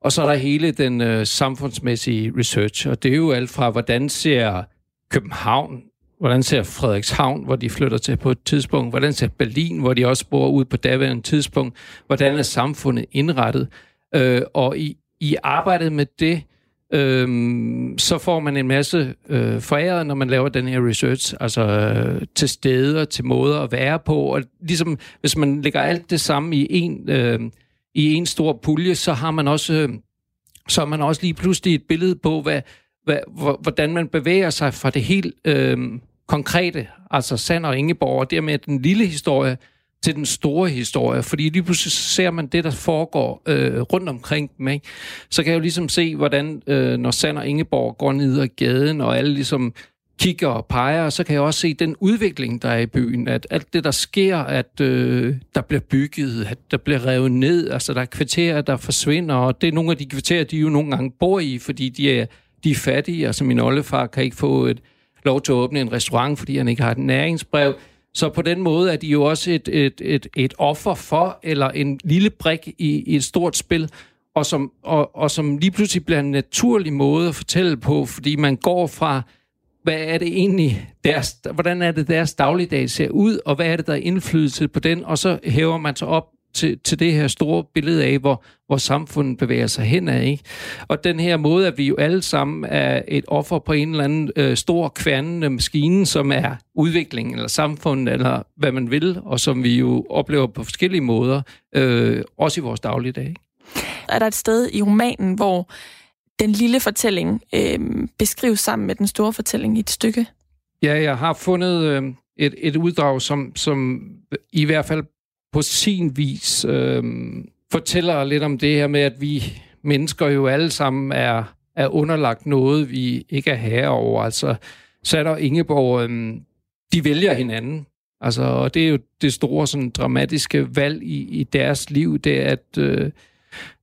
og så er der hele den øh, samfundsmæssige research, og det er jo alt fra, hvordan ser København, hvordan ser Frederikshavn, hvor de flytter til på et tidspunkt, hvordan ser Berlin, hvor de også bor ud på daværende tidspunkt, hvordan er samfundet indrettet, øh, og i, i arbejdet med det, øh, så får man en masse øh, foræret, når man laver den her research, altså øh, til steder, til måder at være på, og ligesom hvis man lægger alt det samme i en... Øh, i en stor pulje, så har man også, øh, så har man også lige pludselig et billede på, hvad, hvad, hvordan man bevæger sig fra det helt øh, konkrete, altså Sand og Ingeborg, og dermed den lille historie til den store historie, fordi lige pludselig ser man det, der foregår øh, rundt omkring dem. Ikke? Så kan jeg jo ligesom se, hvordan øh, når Sand og Ingeborg går ned ad gaden, og alle ligesom kigger og peger, så kan jeg også se den udvikling, der er i byen, at alt det, der sker, at øh, der bliver bygget, at der bliver revet ned, altså der er kvarterer, der forsvinder, og det er nogle af de kvarterer, de jo nogle gange bor i, fordi de er, de er fattige, altså min oldefar kan ikke få et lov til at åbne en restaurant, fordi han ikke har et næringsbrev, så på den måde er de jo også et, et, et, et offer for, eller en lille brik i, i et stort spil, og som, og, og som lige pludselig bliver en naturlig måde at fortælle på, fordi man går fra hvad er det egentlig, deres, hvordan er det deres dagligdag ser ud, og hvad er det, der er indflydelse på den, og så hæver man sig op til, til det her store billede af, hvor, hvor samfundet bevæger sig henad. Ikke? Og den her måde, at vi jo alle sammen er et offer på en eller anden øh, stor kværnende maskine, som er udvikling eller samfundet, eller hvad man vil, og som vi jo oplever på forskellige måder, øh, også i vores dagligdag. Ikke? Er der et sted i romanen, hvor den lille fortælling øh, beskrives sammen med den store fortælling i et stykke? Ja, jeg har fundet øh, et, et uddrag, som, som i hvert fald på sin vis øh, fortæller lidt om det her med, at vi mennesker jo alle sammen er, er underlagt noget, vi ikke er herre over. Altså, Sat og Ingeborg, øh, de vælger hinanden. Altså, og det er jo det store sådan, dramatiske valg i, i deres liv, det er, at øh,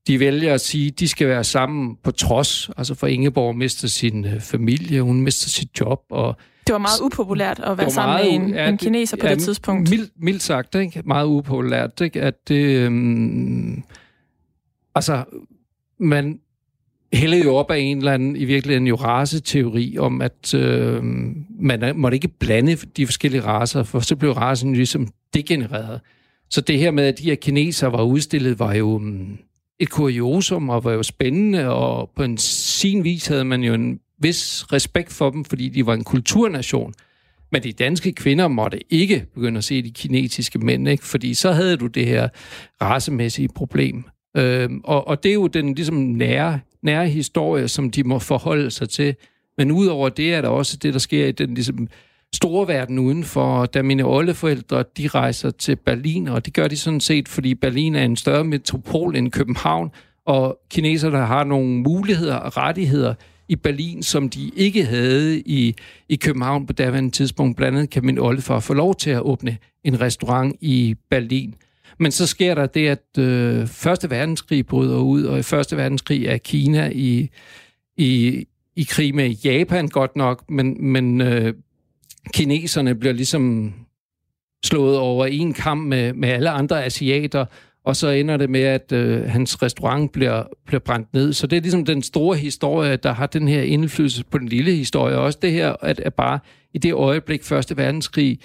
de vælger at sige, at de skal være sammen på trods. Altså for Ingeborg mister sin øh, familie, hun mister sit job. Og det var meget upopulært at være sammen med en, ja, en kineser på ja, det tidspunkt. Mild, mildt sagt, ikke? meget upopulært. Ikke? At det, øhm, altså, man hældede jo op af en eller anden, i virkeligheden jo raceteori om, at øh, man måtte ikke blande de forskellige raser, for så blev racen ligesom degenereret. Så det her med, at de her kineser var udstillet, var jo... Um, et kuriosum og var jo spændende, og på en sin vis havde man jo en vis respekt for dem, fordi de var en kulturnation. Men de danske kvinder måtte ikke begynde at se de kinesiske mænd, ikke? fordi så havde du det her racemæssige problem. Øhm, og, og det er jo den ligesom nære, nære historie, som de må forholde sig til. Men udover det er der også det, der sker i den ligesom, store verden udenfor. Da mine oldeforældre, de rejser til Berlin, og det gør de sådan set, fordi Berlin er en større metropol end København, og kineserne har nogle muligheder og rettigheder i Berlin, som de ikke havde i, i København på daværende tidspunkt. Blandt andet kan min oldefar få lov til at åbne en restaurant i Berlin. Men så sker der det, at øh, Første Verdenskrig bryder ud, og i Første Verdenskrig er Kina i, i, i krig med Japan godt nok, men, men øh, kineserne bliver ligesom slået over en kamp med, med alle andre asiater, og så ender det med, at øh, hans restaurant bliver, bliver brændt ned. Så det er ligesom den store historie, der har den her indflydelse på den lille historie. Også det her, at, at bare i det øjeblik, Første Verdenskrig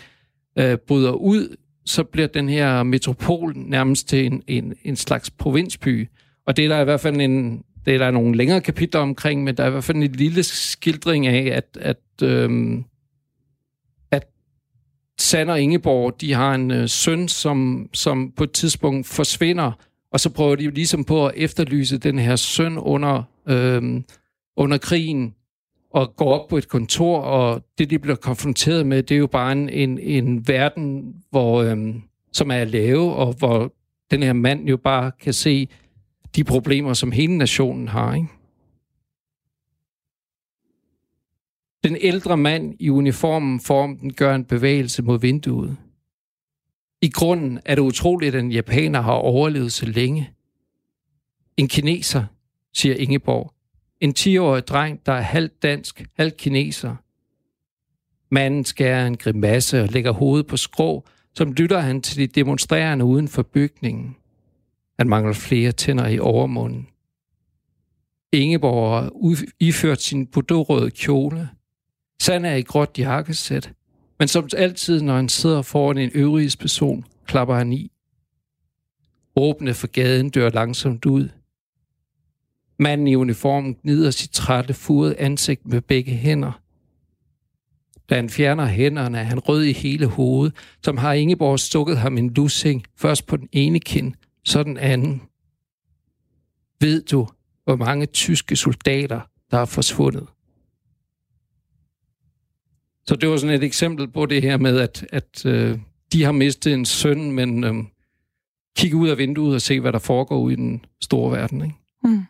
øh, bryder ud, så bliver den her metropol nærmest til en, en, en slags provinsby. Og det er der i hvert fald en, det er der nogle længere kapitler omkring, men der er i hvert fald en lille skildring af, at, at, øh, Sand og Ingeborg, de har en øh, søn, som, som på et tidspunkt forsvinder, og så prøver de ligesom på at efterlyse den her søn under, øh, under krigen, og går op på et kontor, og det, de bliver konfronteret med, det er jo bare en, en, en verden, hvor, øh, som er lave, og hvor den her mand jo bare kan se de problemer, som hele nationen har. Ikke? Den ældre mand i uniformen formen gør en bevægelse mod vinduet. I grunden er det utroligt, at en japaner har overlevet så længe. En kineser, siger Ingeborg. En 10-årig dreng, der er halvt dansk, halvt kineser. Manden skærer en grimasse og lægger hovedet på skrå, som lytter han til de demonstrerende uden for bygningen. Han mangler flere tænder i overmunden. Ingeborg har iført sin bordeaux kjole. Sand er i gråt jakkesæt, men som altid, når han sidder foran en øvrigs person, klapper han i. Åbne for gaden dør langsomt ud. Manden i uniformen gnider sit trætte, furede ansigt med begge hænder. Da han fjerner hænderne, er han rød i hele hovedet, som har Ingeborg stukket ham en lussing, først på den ene kind, så den anden. Ved du, hvor mange tyske soldater, der er forsvundet? Så det var sådan et eksempel på det her med, at, at øh, de har mistet en søn, men øh, kigge ud af vinduet og se, hvad der foregår ude i den store verden. Ikke? Mm.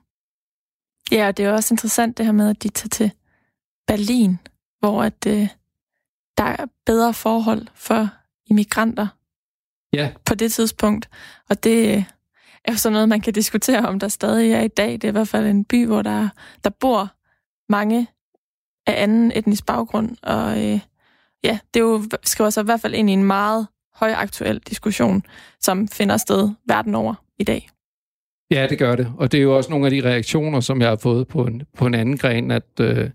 Ja, det er også interessant det her med, at de tager til Berlin, hvor at, øh, der er bedre forhold for immigranter ja. på det tidspunkt. Og det er jo sådan noget, man kan diskutere, om der stadig er i dag. Det er i hvert fald en by, hvor der, der bor mange af anden etnisk baggrund. Og øh, ja, det er jo, skriver sig i hvert fald ind i en meget højaktuel diskussion, som finder sted verden over i dag. Ja, det gør det. Og det er jo også nogle af de reaktioner, som jeg har fået på en, på en anden gren, at, øh,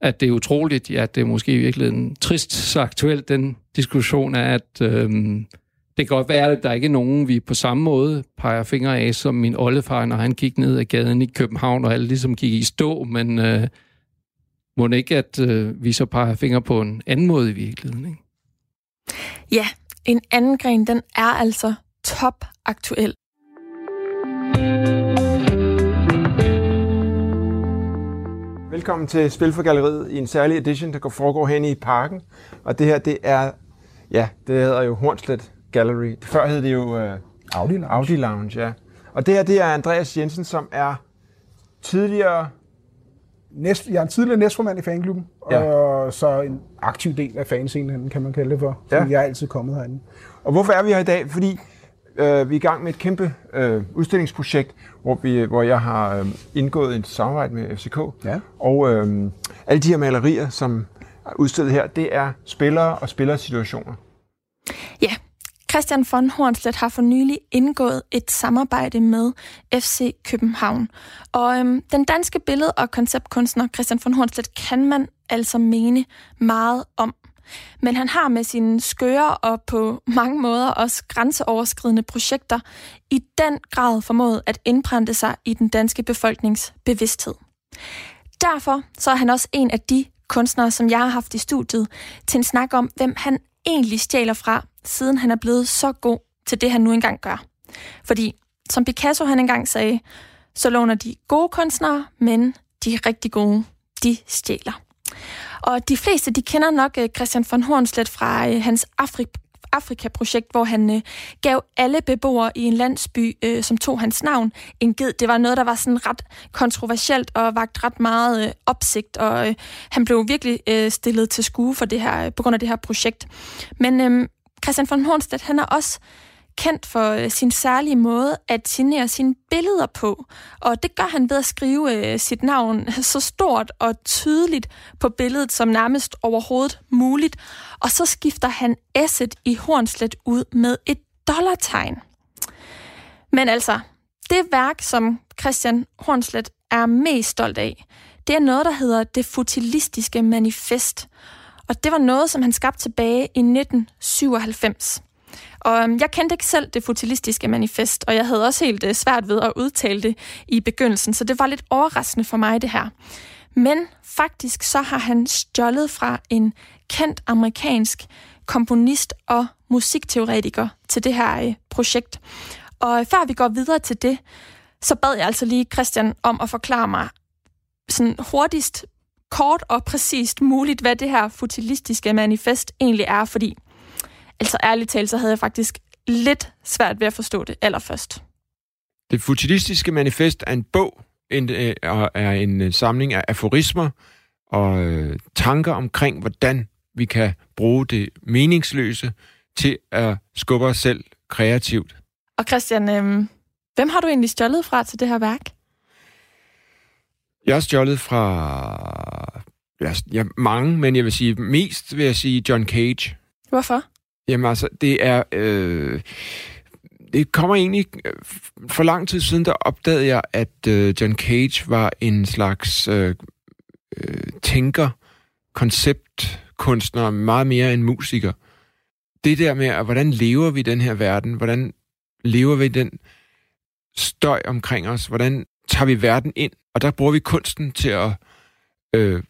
at det er utroligt, ja, det er måske i virkeligheden trist så aktuelt, den diskussion er, at øh, det kan godt være, at der ikke er nogen, vi på samme måde peger fingre af, som min oldefar, når han gik ned ad gaden i København, og alle ligesom gik i stå, men øh, må det ikke, at øh, vi så peger fingre på en anden måde i virkeligheden, ikke? Ja, en anden gren, den er altså top aktuel. Velkommen til Spil for Galleriet i en særlig edition, der foregår hen i parken. Og det her, det er, ja, det hedder jo Hornslet Gallery. Før hed det jo uh, Audi Lounge. Audi Lounge, ja. Og det her, det er Andreas Jensen, som er tidligere... Næst, jeg er en tidligere næstformand i fanklubben, ja. og så en aktiv del af fanscenen, kan man kalde det for. Ja. Jeg er altid kommet herinde. Og hvorfor er vi her i dag? Fordi øh, vi er i gang med et kæmpe øh, udstillingsprojekt, hvor, vi, hvor jeg har øh, indgået et samarbejde med FCK. Ja. Og øh, alle de her malerier, som er udstillet her, det er spillere og spillersituationer. Ja, Christian von Hornslet har for nylig indgået et samarbejde med FC København. Og øhm, den danske billede- og konceptkunstner Christian von Hornslet kan man altså mene meget om. Men han har med sine skøre og på mange måder også grænseoverskridende projekter i den grad formået at indprænte sig i den danske befolknings bevidsthed. Derfor så er han også en af de kunstnere, som jeg har haft i studiet, til en snak om, hvem han egentlig stjæler fra, siden han er blevet så god til det, han nu engang gør. Fordi, som Picasso han engang sagde, så låner de gode kunstnere, men de rigtig gode, de stjæler. Og de fleste, de kender nok øh, Christian von Hornslet fra øh, hans Afrik Afrika-projekt, hvor han øh, gav alle beboere i en landsby, øh, som tog hans navn, en ged. Det var noget, der var sådan ret kontroversielt og vagt ret meget øh, opsigt, og øh, han blev virkelig øh, stillet til skue for det her, øh, på grund af det her projekt. Men øh, Christian von Hornstedt, han er også kendt for øh, sin særlige måde at signere sine billeder på. Og det gør han ved at skrive øh, sit navn så stort og tydeligt på billedet som nærmest overhovedet muligt. Og så skifter han S'et i Hornslet ud med et dollartegn. Men altså, det værk, som Christian Hornslet er mest stolt af, det er noget, der hedder Det Futilistiske Manifest. Og det var noget, som han skabte tilbage i 1997. Og øhm, jeg kendte ikke selv det futilistiske manifest, og jeg havde også helt øh, svært ved at udtale det i begyndelsen, så det var lidt overraskende for mig, det her. Men faktisk så har han stjålet fra en kendt amerikansk komponist og musikteoretiker til det her øh, projekt. Og øh, før vi går videre til det, så bad jeg altså lige Christian om at forklare mig sådan hurtigst, kort og præcist muligt, hvad det her futilistiske manifest egentlig er, fordi altså ærligt talt, så havde jeg faktisk lidt svært ved at forstå det allerførst. Det futilistiske manifest er en bog, en, øh, er en øh, samling af aforismer og øh, tanker omkring, hvordan vi kan bruge det meningsløse til at skubbe os selv kreativt. Og Christian, øh, hvem har du egentlig stjålet fra til det her værk? Jeg har stjålet fra ja, mange, men jeg vil sige mest vil jeg sige John Cage. Hvorfor? Jamen altså, det er... Øh, det kommer egentlig... For lang tid siden, der opdagede jeg, at øh, John Cage var en slags øh, øh, tænker, konceptkunstner, meget mere end musiker. Det der med, at hvordan lever vi i den her verden? Hvordan lever vi i den støj omkring os? Hvordan tager vi verden ind? Og der bruger vi kunsten til at øh,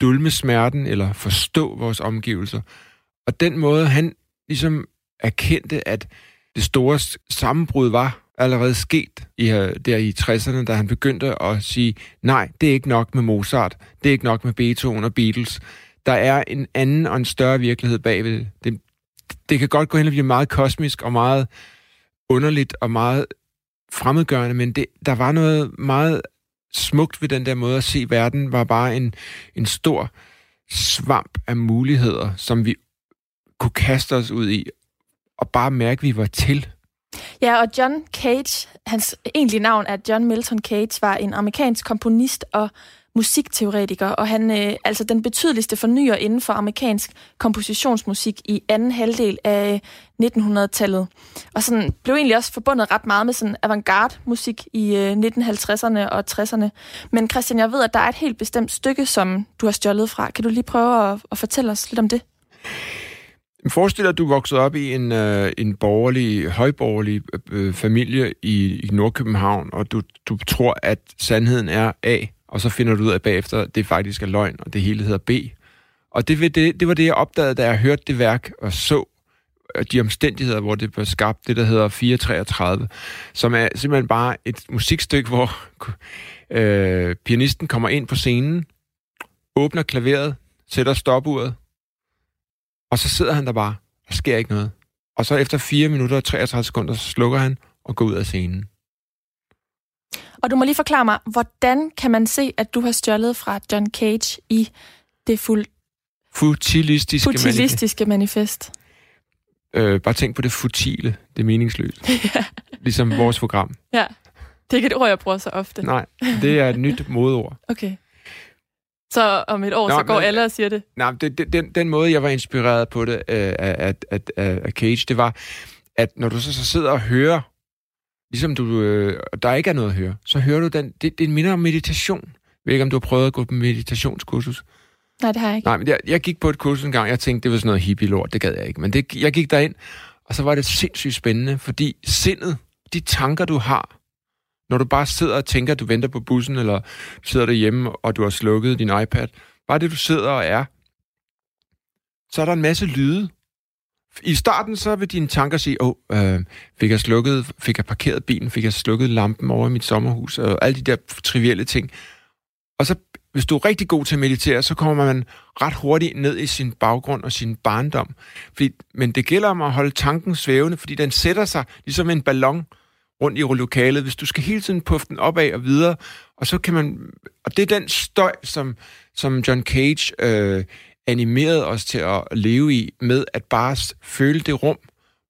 dulme smerten eller forstå vores omgivelser. Og den måde, han ligesom erkendte, at det store sammenbrud var allerede sket i, øh, der i 60'erne, da han begyndte at sige, nej, det er ikke nok med Mozart, det er ikke nok med Beethoven og Beatles. Der er en anden og en større virkelighed bagved. Det, det kan godt gå hen og blive meget kosmisk og meget underligt og meget fremmedgørende, men det, der var noget meget smukt ved den der måde at se verden, var bare en, en stor svamp af muligheder, som vi kunne kaste os ud i, og bare mærke, at vi var til. Ja, og John Cage, hans egentlige navn er John Milton Cage, var en amerikansk komponist og musikteoretiker, og han øh, altså den betydeligste fornyer inden for amerikansk kompositionsmusik i anden halvdel af øh, 1900-tallet. Og sådan blev egentlig også forbundet ret meget med sådan avantgarde musik i øh, 1950'erne og 60'erne. Men Christian, jeg ved, at der er et helt bestemt stykke, som du har stjålet fra. Kan du lige prøve at, at fortælle os lidt om det? Forestil dig, at du voksede op i en, øh, en borgerlig, højborgerlig øh, øh familie i, i Nordkøbenhavn, og du, du tror, at sandheden er A, og så finder du ud af bagefter, at det faktisk er løgn, og det hele hedder B. Og det, det, det var det, jeg opdagede, da jeg hørte det værk og så øh, de omstændigheder, hvor det blev skabt, det der hedder 433, som er simpelthen bare et musikstykke, hvor øh, pianisten kommer ind på scenen, åbner klaveret, sætter stopuret, og så sidder han der bare, der sker ikke noget. Og så efter 4 minutter og 33 sekunder, så slukker han og går ud af scenen. Og du må lige forklare mig, hvordan kan man se, at du har stjålet fra John Cage i det fuld... Futilistiske, futilistiske manifest? Øh, bare tænk på det futile, det meningsløse. ja. Ligesom vores program. Ja, det er ikke et ord, jeg bruger så ofte. Nej, det er et nyt modord. Okay. Så om et år, Nå, så går men, alle og siger det? Nej, det, det, den, den måde, jeg var inspireret på det øh, af, af, af, af Cage, det var, at når du så, så sidder og hører, ligesom du, øh, der ikke er noget at høre, så hører du den, det, det minder om meditation. Jeg ved ikke, om du har prøvet at gå på meditationskursus? Nej, det har jeg ikke. Nej, men jeg, jeg gik på et kursus en gang, jeg tænkte, det var sådan noget hippie-lort, det gad jeg ikke. Men det, jeg gik derind, og så var det sindssygt spændende, fordi sindet, de tanker, du har, når du bare sidder og tænker, at du venter på bussen, eller sidder derhjemme, og du har slukket din iPad, bare det, du sidder og er, så er der en masse lyde. I starten så vil dine tanker sige, åh, oh, øh, fik jeg slukket, fik jeg parkeret bilen, fik jeg slukket lampen over i mit sommerhus, og alle de der trivielle ting. Og så, hvis du er rigtig god til at meditere, så kommer man ret hurtigt ned i sin baggrund og sin barndom. Fordi, men det gælder om at holde tanken svævende, fordi den sætter sig ligesom en ballon, rundt i lokalet, hvis du skal hele tiden puffe den opad og videre, og så kan man... Og det er den støj, som, som John Cage øh, animeret os til at leve i, med at bare føle det rum,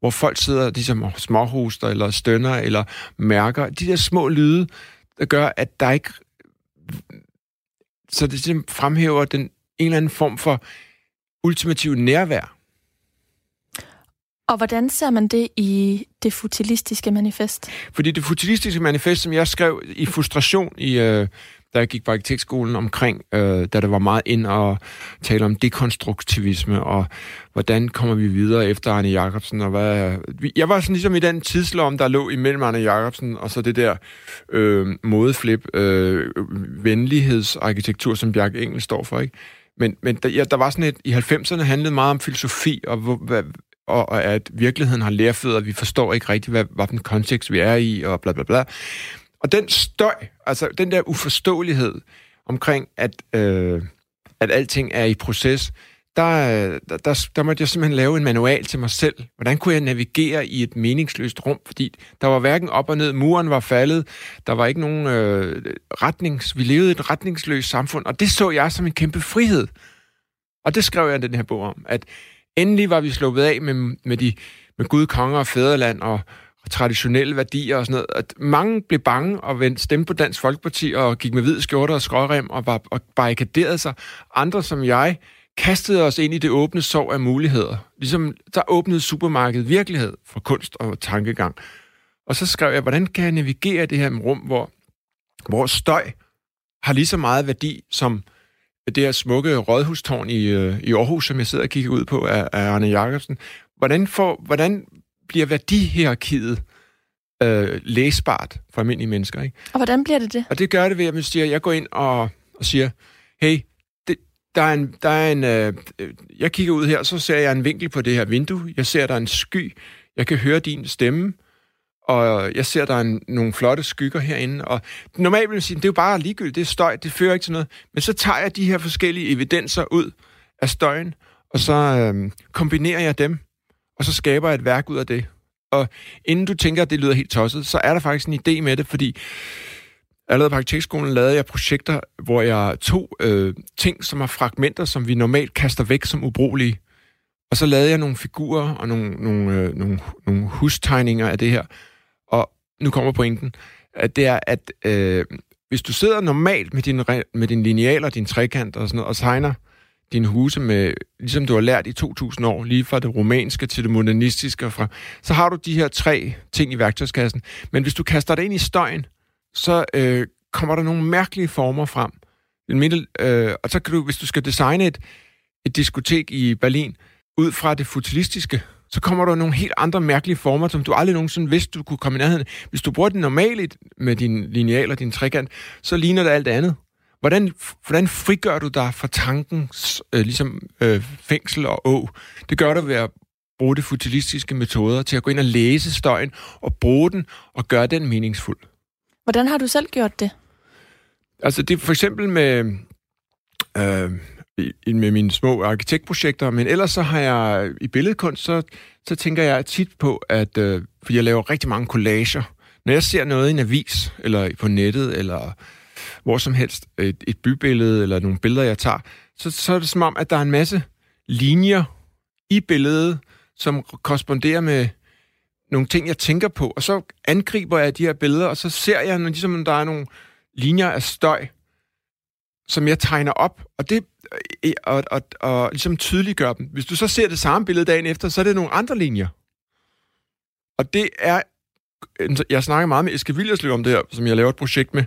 hvor folk sidder ligesom småhoster, eller stønner, eller mærker. De der små lyde, der gør, at der ikke... Så det ligesom fremhæver den, en eller anden form for ultimativ nærvær. Og hvordan ser man det i det futilistiske manifest? Fordi det futilistiske manifest, som jeg skrev i frustration i, øh, da jeg gik på arkitektskolen omkring, øh, da det var meget ind at tale om dekonstruktivisme, og hvordan kommer vi videre efter Arne Jacobsen, og hvad... Jeg var sådan ligesom i den tidslom, der lå imellem Arne Jacobsen, og så det der øh, modeflip, øh, venlighedsarkitektur, som Bjarke Engel står for, ikke? Men, men der, ja, der var sådan et... I 90'erne handlede meget om filosofi, og, hvor, hvad, og, og at virkeligheden har lærfødder, vi forstår ikke rigtigt, hvad, hvad den kontekst vi er i, og bla bla bla. Og den støj, altså den der uforståelighed omkring, at, øh, at alting er i proces, der, der, der, der måtte jeg simpelthen lave en manual til mig selv. Hvordan kunne jeg navigere i et meningsløst rum? Fordi der var hverken op og ned, muren var faldet, der var ikke nogen øh, retnings... Vi levede i et retningsløst samfund, og det så jeg som en kæmpe frihed. Og det skrev jeg i den her bog om, at endelig var vi sluppet af med, med, de, med Gud, konger og fædreland og, og traditionelle værdier og sådan noget. At mange blev bange og vendte stemme på Dansk Folkeparti og gik med hvid skjorter og skrårem og, var, og barrikaderede sig. Andre som jeg kastede os ind i det åbne sov af muligheder. Ligesom der åbnede supermarkedet virkelighed for kunst og tankegang. Og så skrev jeg, hvordan kan jeg navigere det her rum, hvor, hvor støj har lige så meget værdi som det her smukke rådhustårn i, øh, i Aarhus, som jeg sidder og kigger ud på af, af Arne Jacobsen. Hvordan, får, hvordan bliver værdihierarkiet øh, læsbart for almindelige mennesker? Ikke? Og hvordan bliver det det? Og det gør det ved, at man siger, jeg går ind og, og siger, hey, det, der er en, der er en øh, jeg kigger ud her, så ser jeg en vinkel på det her vindue. Jeg ser, der er en sky. Jeg kan høre din stemme og jeg ser, der er en, nogle flotte skygger herinde, og normalt vil man sige, det er jo bare ligegyldigt, det er støj, det fører ikke til noget. Men så tager jeg de her forskellige evidenser ud af støjen, og så øh, kombinerer jeg dem, og så skaber jeg et værk ud af det. Og inden du tænker, at det lyder helt tosset, så er der faktisk en idé med det, fordi allerede på arkitektskolen lavede jeg projekter, hvor jeg tog øh, ting, som er fragmenter, som vi normalt kaster væk som ubrugelige, og så lavede jeg nogle figurer og nogle, nogle, øh, nogle, nogle hustegninger af det her, nu kommer pointen, at det er, at øh, hvis du sidder normalt med din, med din lineal og din trekant og sådan noget, og tegner dine huse med, ligesom du har lært i 2000 år, lige fra det romanske til det modernistiske, fra, så har du de her tre ting i værktøjskassen. Men hvis du kaster det ind i støjen, så øh, kommer der nogle mærkelige former frem. Middel, øh, og så kan du, hvis du skal designe et, et diskotek i Berlin, ud fra det futilistiske, så kommer der nogle helt andre mærkelige former, som du aldrig nogensinde vidste, du kunne komme i nærheden. Hvis du bruger det normalt med din lineal og din trekant, så ligner det alt andet. Hvordan, hvordan frigør du dig fra tankens øh, ligesom, øh, fængsel og å? Det gør du ved at bruge de futilistiske metoder til at gå ind og læse støjen og bruge den og gøre den meningsfuld. Hvordan har du selv gjort det? Altså det for eksempel med, øh, med mine små arkitektprojekter, men ellers så har jeg i billedkunst, så, så tænker jeg tit på, at øh, fordi jeg laver rigtig mange collager. Når jeg ser noget i en avis, eller på nettet, eller hvor som helst, et, et bybillede, eller nogle billeder, jeg tager, så, så er det som om, at der er en masse linjer i billedet, som korresponderer med nogle ting, jeg tænker på, og så angriber jeg de her billeder, og så ser jeg, når ligesom der er nogle linjer af støj, som jeg tegner op, og det øh, øh, og, og, og ligesom tydeliggør dem. Hvis du så ser det samme billede dagen efter, så er det nogle andre linjer. Og det er... Øh, jeg snakker meget med Eske Viljerslev om det her, som jeg laver et projekt med,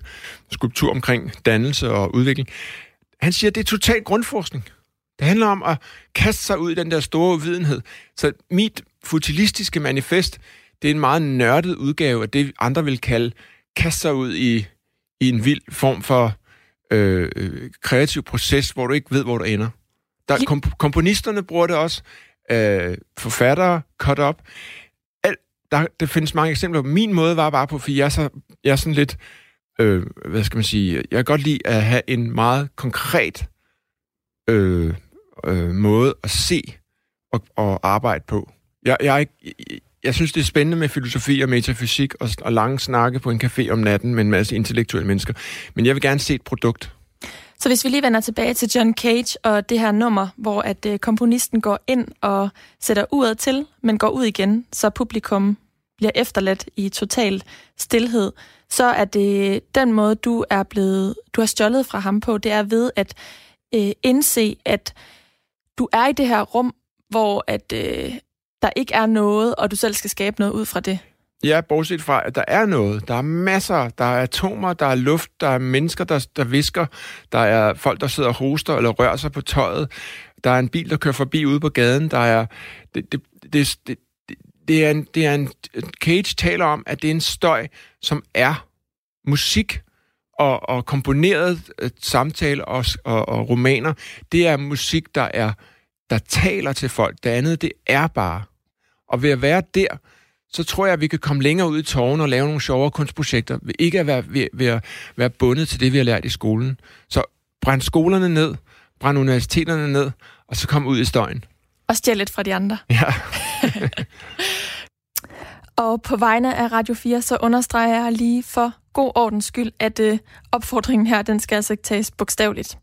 skulptur omkring dannelse og udvikling. Han siger, at det er total grundforskning. Det handler om at kaste sig ud i den der store uvidenhed. Så mit futilistiske manifest, det er en meget nørdet udgave af det, andre vil kalde kaste sig ud i, i en vild form for øh, kreativ proces, hvor du ikke ved, hvor du ender. Der, komp- komponisterne bruger det også. Øh, forfattere, cut up. Alt, der, der findes mange eksempler. Min måde var bare på, for jeg er, så, jeg er sådan lidt, øh, hvad skal man sige, jeg kan godt lide at have en meget konkret øh, øh, måde at se og, og arbejde på. Jeg, jeg, er ikke, jeg, synes, det er spændende med filosofi og metafysik og, og lange snakke på en café om natten med en masse intellektuelle mennesker. Men jeg vil gerne se et produkt. Så hvis vi lige vender tilbage til John Cage og det her nummer, hvor at øh, komponisten går ind og sætter uret til, men går ud igen, så publikum bliver efterladt i total stillhed, så er det den måde, du er blevet, du har stjålet fra ham på, det er ved at øh, indse, at du er i det her rum, hvor at øh, der ikke er noget, og du selv skal skabe noget ud fra det. Ja, bortset fra, at der er noget. Der er masser. Der er atomer, der er luft, der er mennesker, der, der visker. Der er folk, der sidder og hoster eller rører sig på tøjet. Der er en bil, der kører forbi ude på gaden. Der er... Det, det, det, det, det er en, det er en... Cage taler om, at det er en støj, som er musik og, og komponeret øh, samtale og, og, og romaner. Det er musik, der er der taler til folk. Det andet, det er bare. Og ved at være der, så tror jeg, at vi kan komme længere ud i tårne og lave nogle sjovere kunstprojekter, ved ikke at være, ved, ved at være bundet til det, vi har lært i skolen. Så brænd skolerne ned, brænd universiteterne ned, og så kom ud i støjen. Og stjæl lidt fra de andre. Ja. og på vegne af Radio 4, så understreger jeg lige for god ordens skyld, at øh, opfordringen her, den skal altså ikke tages bogstaveligt.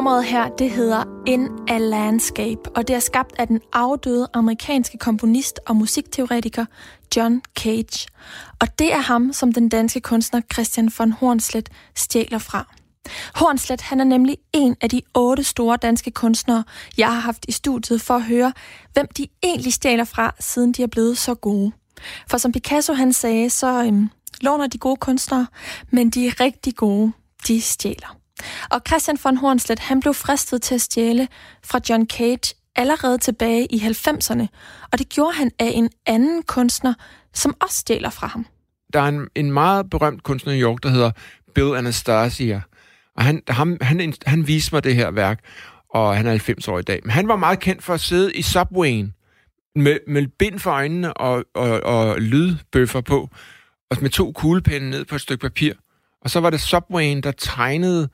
Nummeret her, det hedder In a Landscape, og det er skabt af den afdøde amerikanske komponist og musikteoretiker John Cage. Og det er ham, som den danske kunstner Christian von Hornslet stjæler fra. Hornslet, han er nemlig en af de otte store danske kunstnere, jeg har haft i studiet for at høre, hvem de egentlig stjæler fra, siden de er blevet så gode. For som Picasso han sagde, så øhm, låner de gode kunstnere, men de er rigtig gode, de stjæler. Og Christian von Hornslet, han blev fristet til at stjæle fra John Cage allerede tilbage i 90'erne, og det gjorde han af en anden kunstner, som også stjæler fra ham. Der er en, en meget berømt kunstner i New York, der hedder Bill Anastasia, og han, han, han, han viste mig det her værk, og han er 90 år i dag. Men han var meget kendt for at sidde i subwayen med, med bind for øjnene og, og, og lydbøffer på, og med to kuglepinde ned på et stykke papir. Og så var det subwayen, der tegnede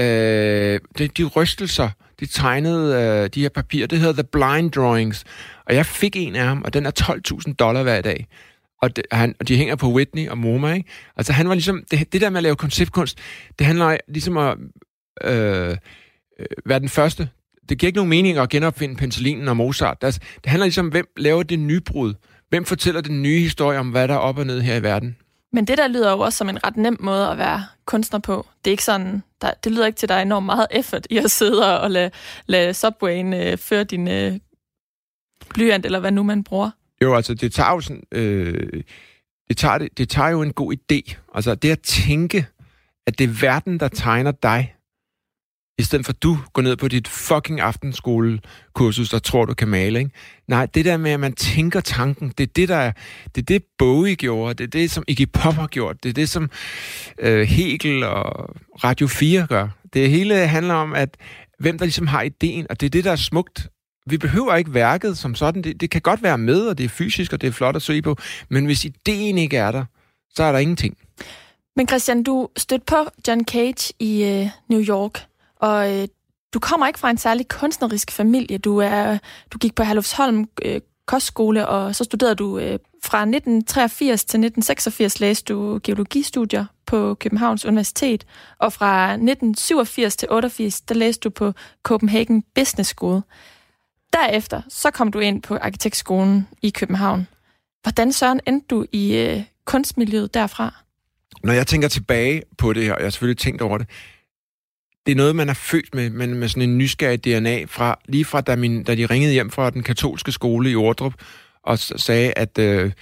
øh, de, de rystelser, de tegnede øh, de her papirer, det hedder The Blind Drawings. Og jeg fik en af ham, og den er 12.000 dollar hver dag. Og, det, han, og de hænger på Whitney og MoMA, ikke? Altså han var ligesom, det, det der med at lave konceptkunst, det handler ligesom at øh, øh, være den første. Det giver ikke nogen mening at genopfinde penicillinen og Mozart. Det, det handler ligesom, hvem laver det nybrud? Hvem fortæller den nye historie om, hvad der er op og ned her i verden? Men det der lyder jo også som en ret nem måde at være kunstner på. Det er ikke sådan, der, det lyder ikke til, at der er enormt meget effort i at sidde og lade, lade Subwayen øh, føre din øh, blyant, eller hvad nu man bruger. Jo, altså det tager jo sådan, øh, det, tager, det, det tager jo en god idé. Altså det at tænke, at det er verden, der tegner dig, i stedet for at du går ned på dit fucking aftenskolekursus, der tror, du kan male, ikke? Nej, det der med, at man tænker tanken, det er det, der er, det er det, Bowie gjorde, det er det, som Iggy Pop har gjort, det er det, som øh, Hegel og Radio 4 gør. Det hele handler om, at hvem der ligesom har ideen, og det er det, der er smukt. Vi behøver ikke værket som sådan. Det, det kan godt være med, og det er fysisk, og det er flot at se på, men hvis ideen ikke er der, så er der ingenting. Men Christian, du stødte på John Cage i øh, New York. Og øh, du kommer ikke fra en særlig kunstnerisk familie. Du, er, du gik på Herlufsholm øh, kostskole, og så studerede du øh, fra 1983 til 1986 læste du geologistudier på Københavns Universitet, og fra 1987 til 88 der læste du på Copenhagen Business School. Derefter så kom du ind på arkitektskolen i København. Hvordan søren endte du i øh, kunstmiljøet derfra? Når jeg tænker tilbage på det her, og jeg har selvfølgelig tænkt over det, det er noget, man er født med, men med sådan en nysgerrig DNA, fra, lige fra da, min, da de ringede hjem fra den katolske skole i Ordrup, og sagde, at øh,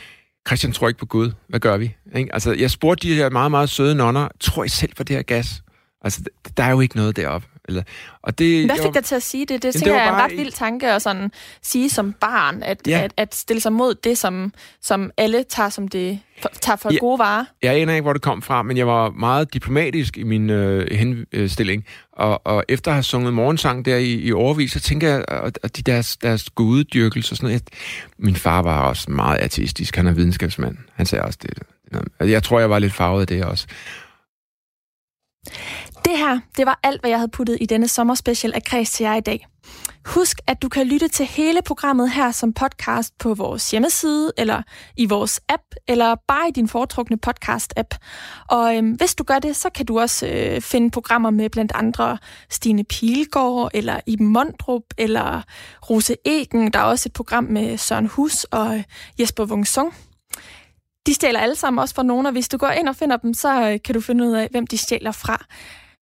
Christian tror ikke på Gud. Hvad gør vi? Ikke? Altså, jeg spurgte de her meget, meget søde nonner, tror I selv på det her gas? Altså, der er jo ikke noget deroppe. Eller, og det, Hvad fik dig til at sige det? Det, det er en ret vild tanke at sådan sige som barn, at, ja. at, at stille sig mod det, som, som alle tager som det tager for ja, gode varer. Jeg aner ikke, hvor det kom fra, men jeg var meget diplomatisk i min øh, henstilling. Og, og efter at have sunget morgensang der i, i overvis, så tænker jeg, at de deres, deres guddyrkelse og sådan noget. min far var også meget ateistisk. Han er videnskabsmand. Han sagde også det. Jeg tror, jeg var lidt farvet af det også. Det her, det var alt, hvad jeg havde puttet i denne sommerspecial af Kreds til jer i dag. Husk, at du kan lytte til hele programmet her som podcast på vores hjemmeside, eller i vores app, eller bare i din foretrukne podcast-app. Og øhm, hvis du gør det, så kan du også øh, finde programmer med blandt andre Stine Pilgaard, eller Iben Mondrup, eller Rose Egen. Der er også et program med Søren Hus og øh, Jesper Wungsung. De stjæler alle sammen også fra nogen, og hvis du går ind og finder dem, så øh, kan du finde ud af, hvem de stjæler fra.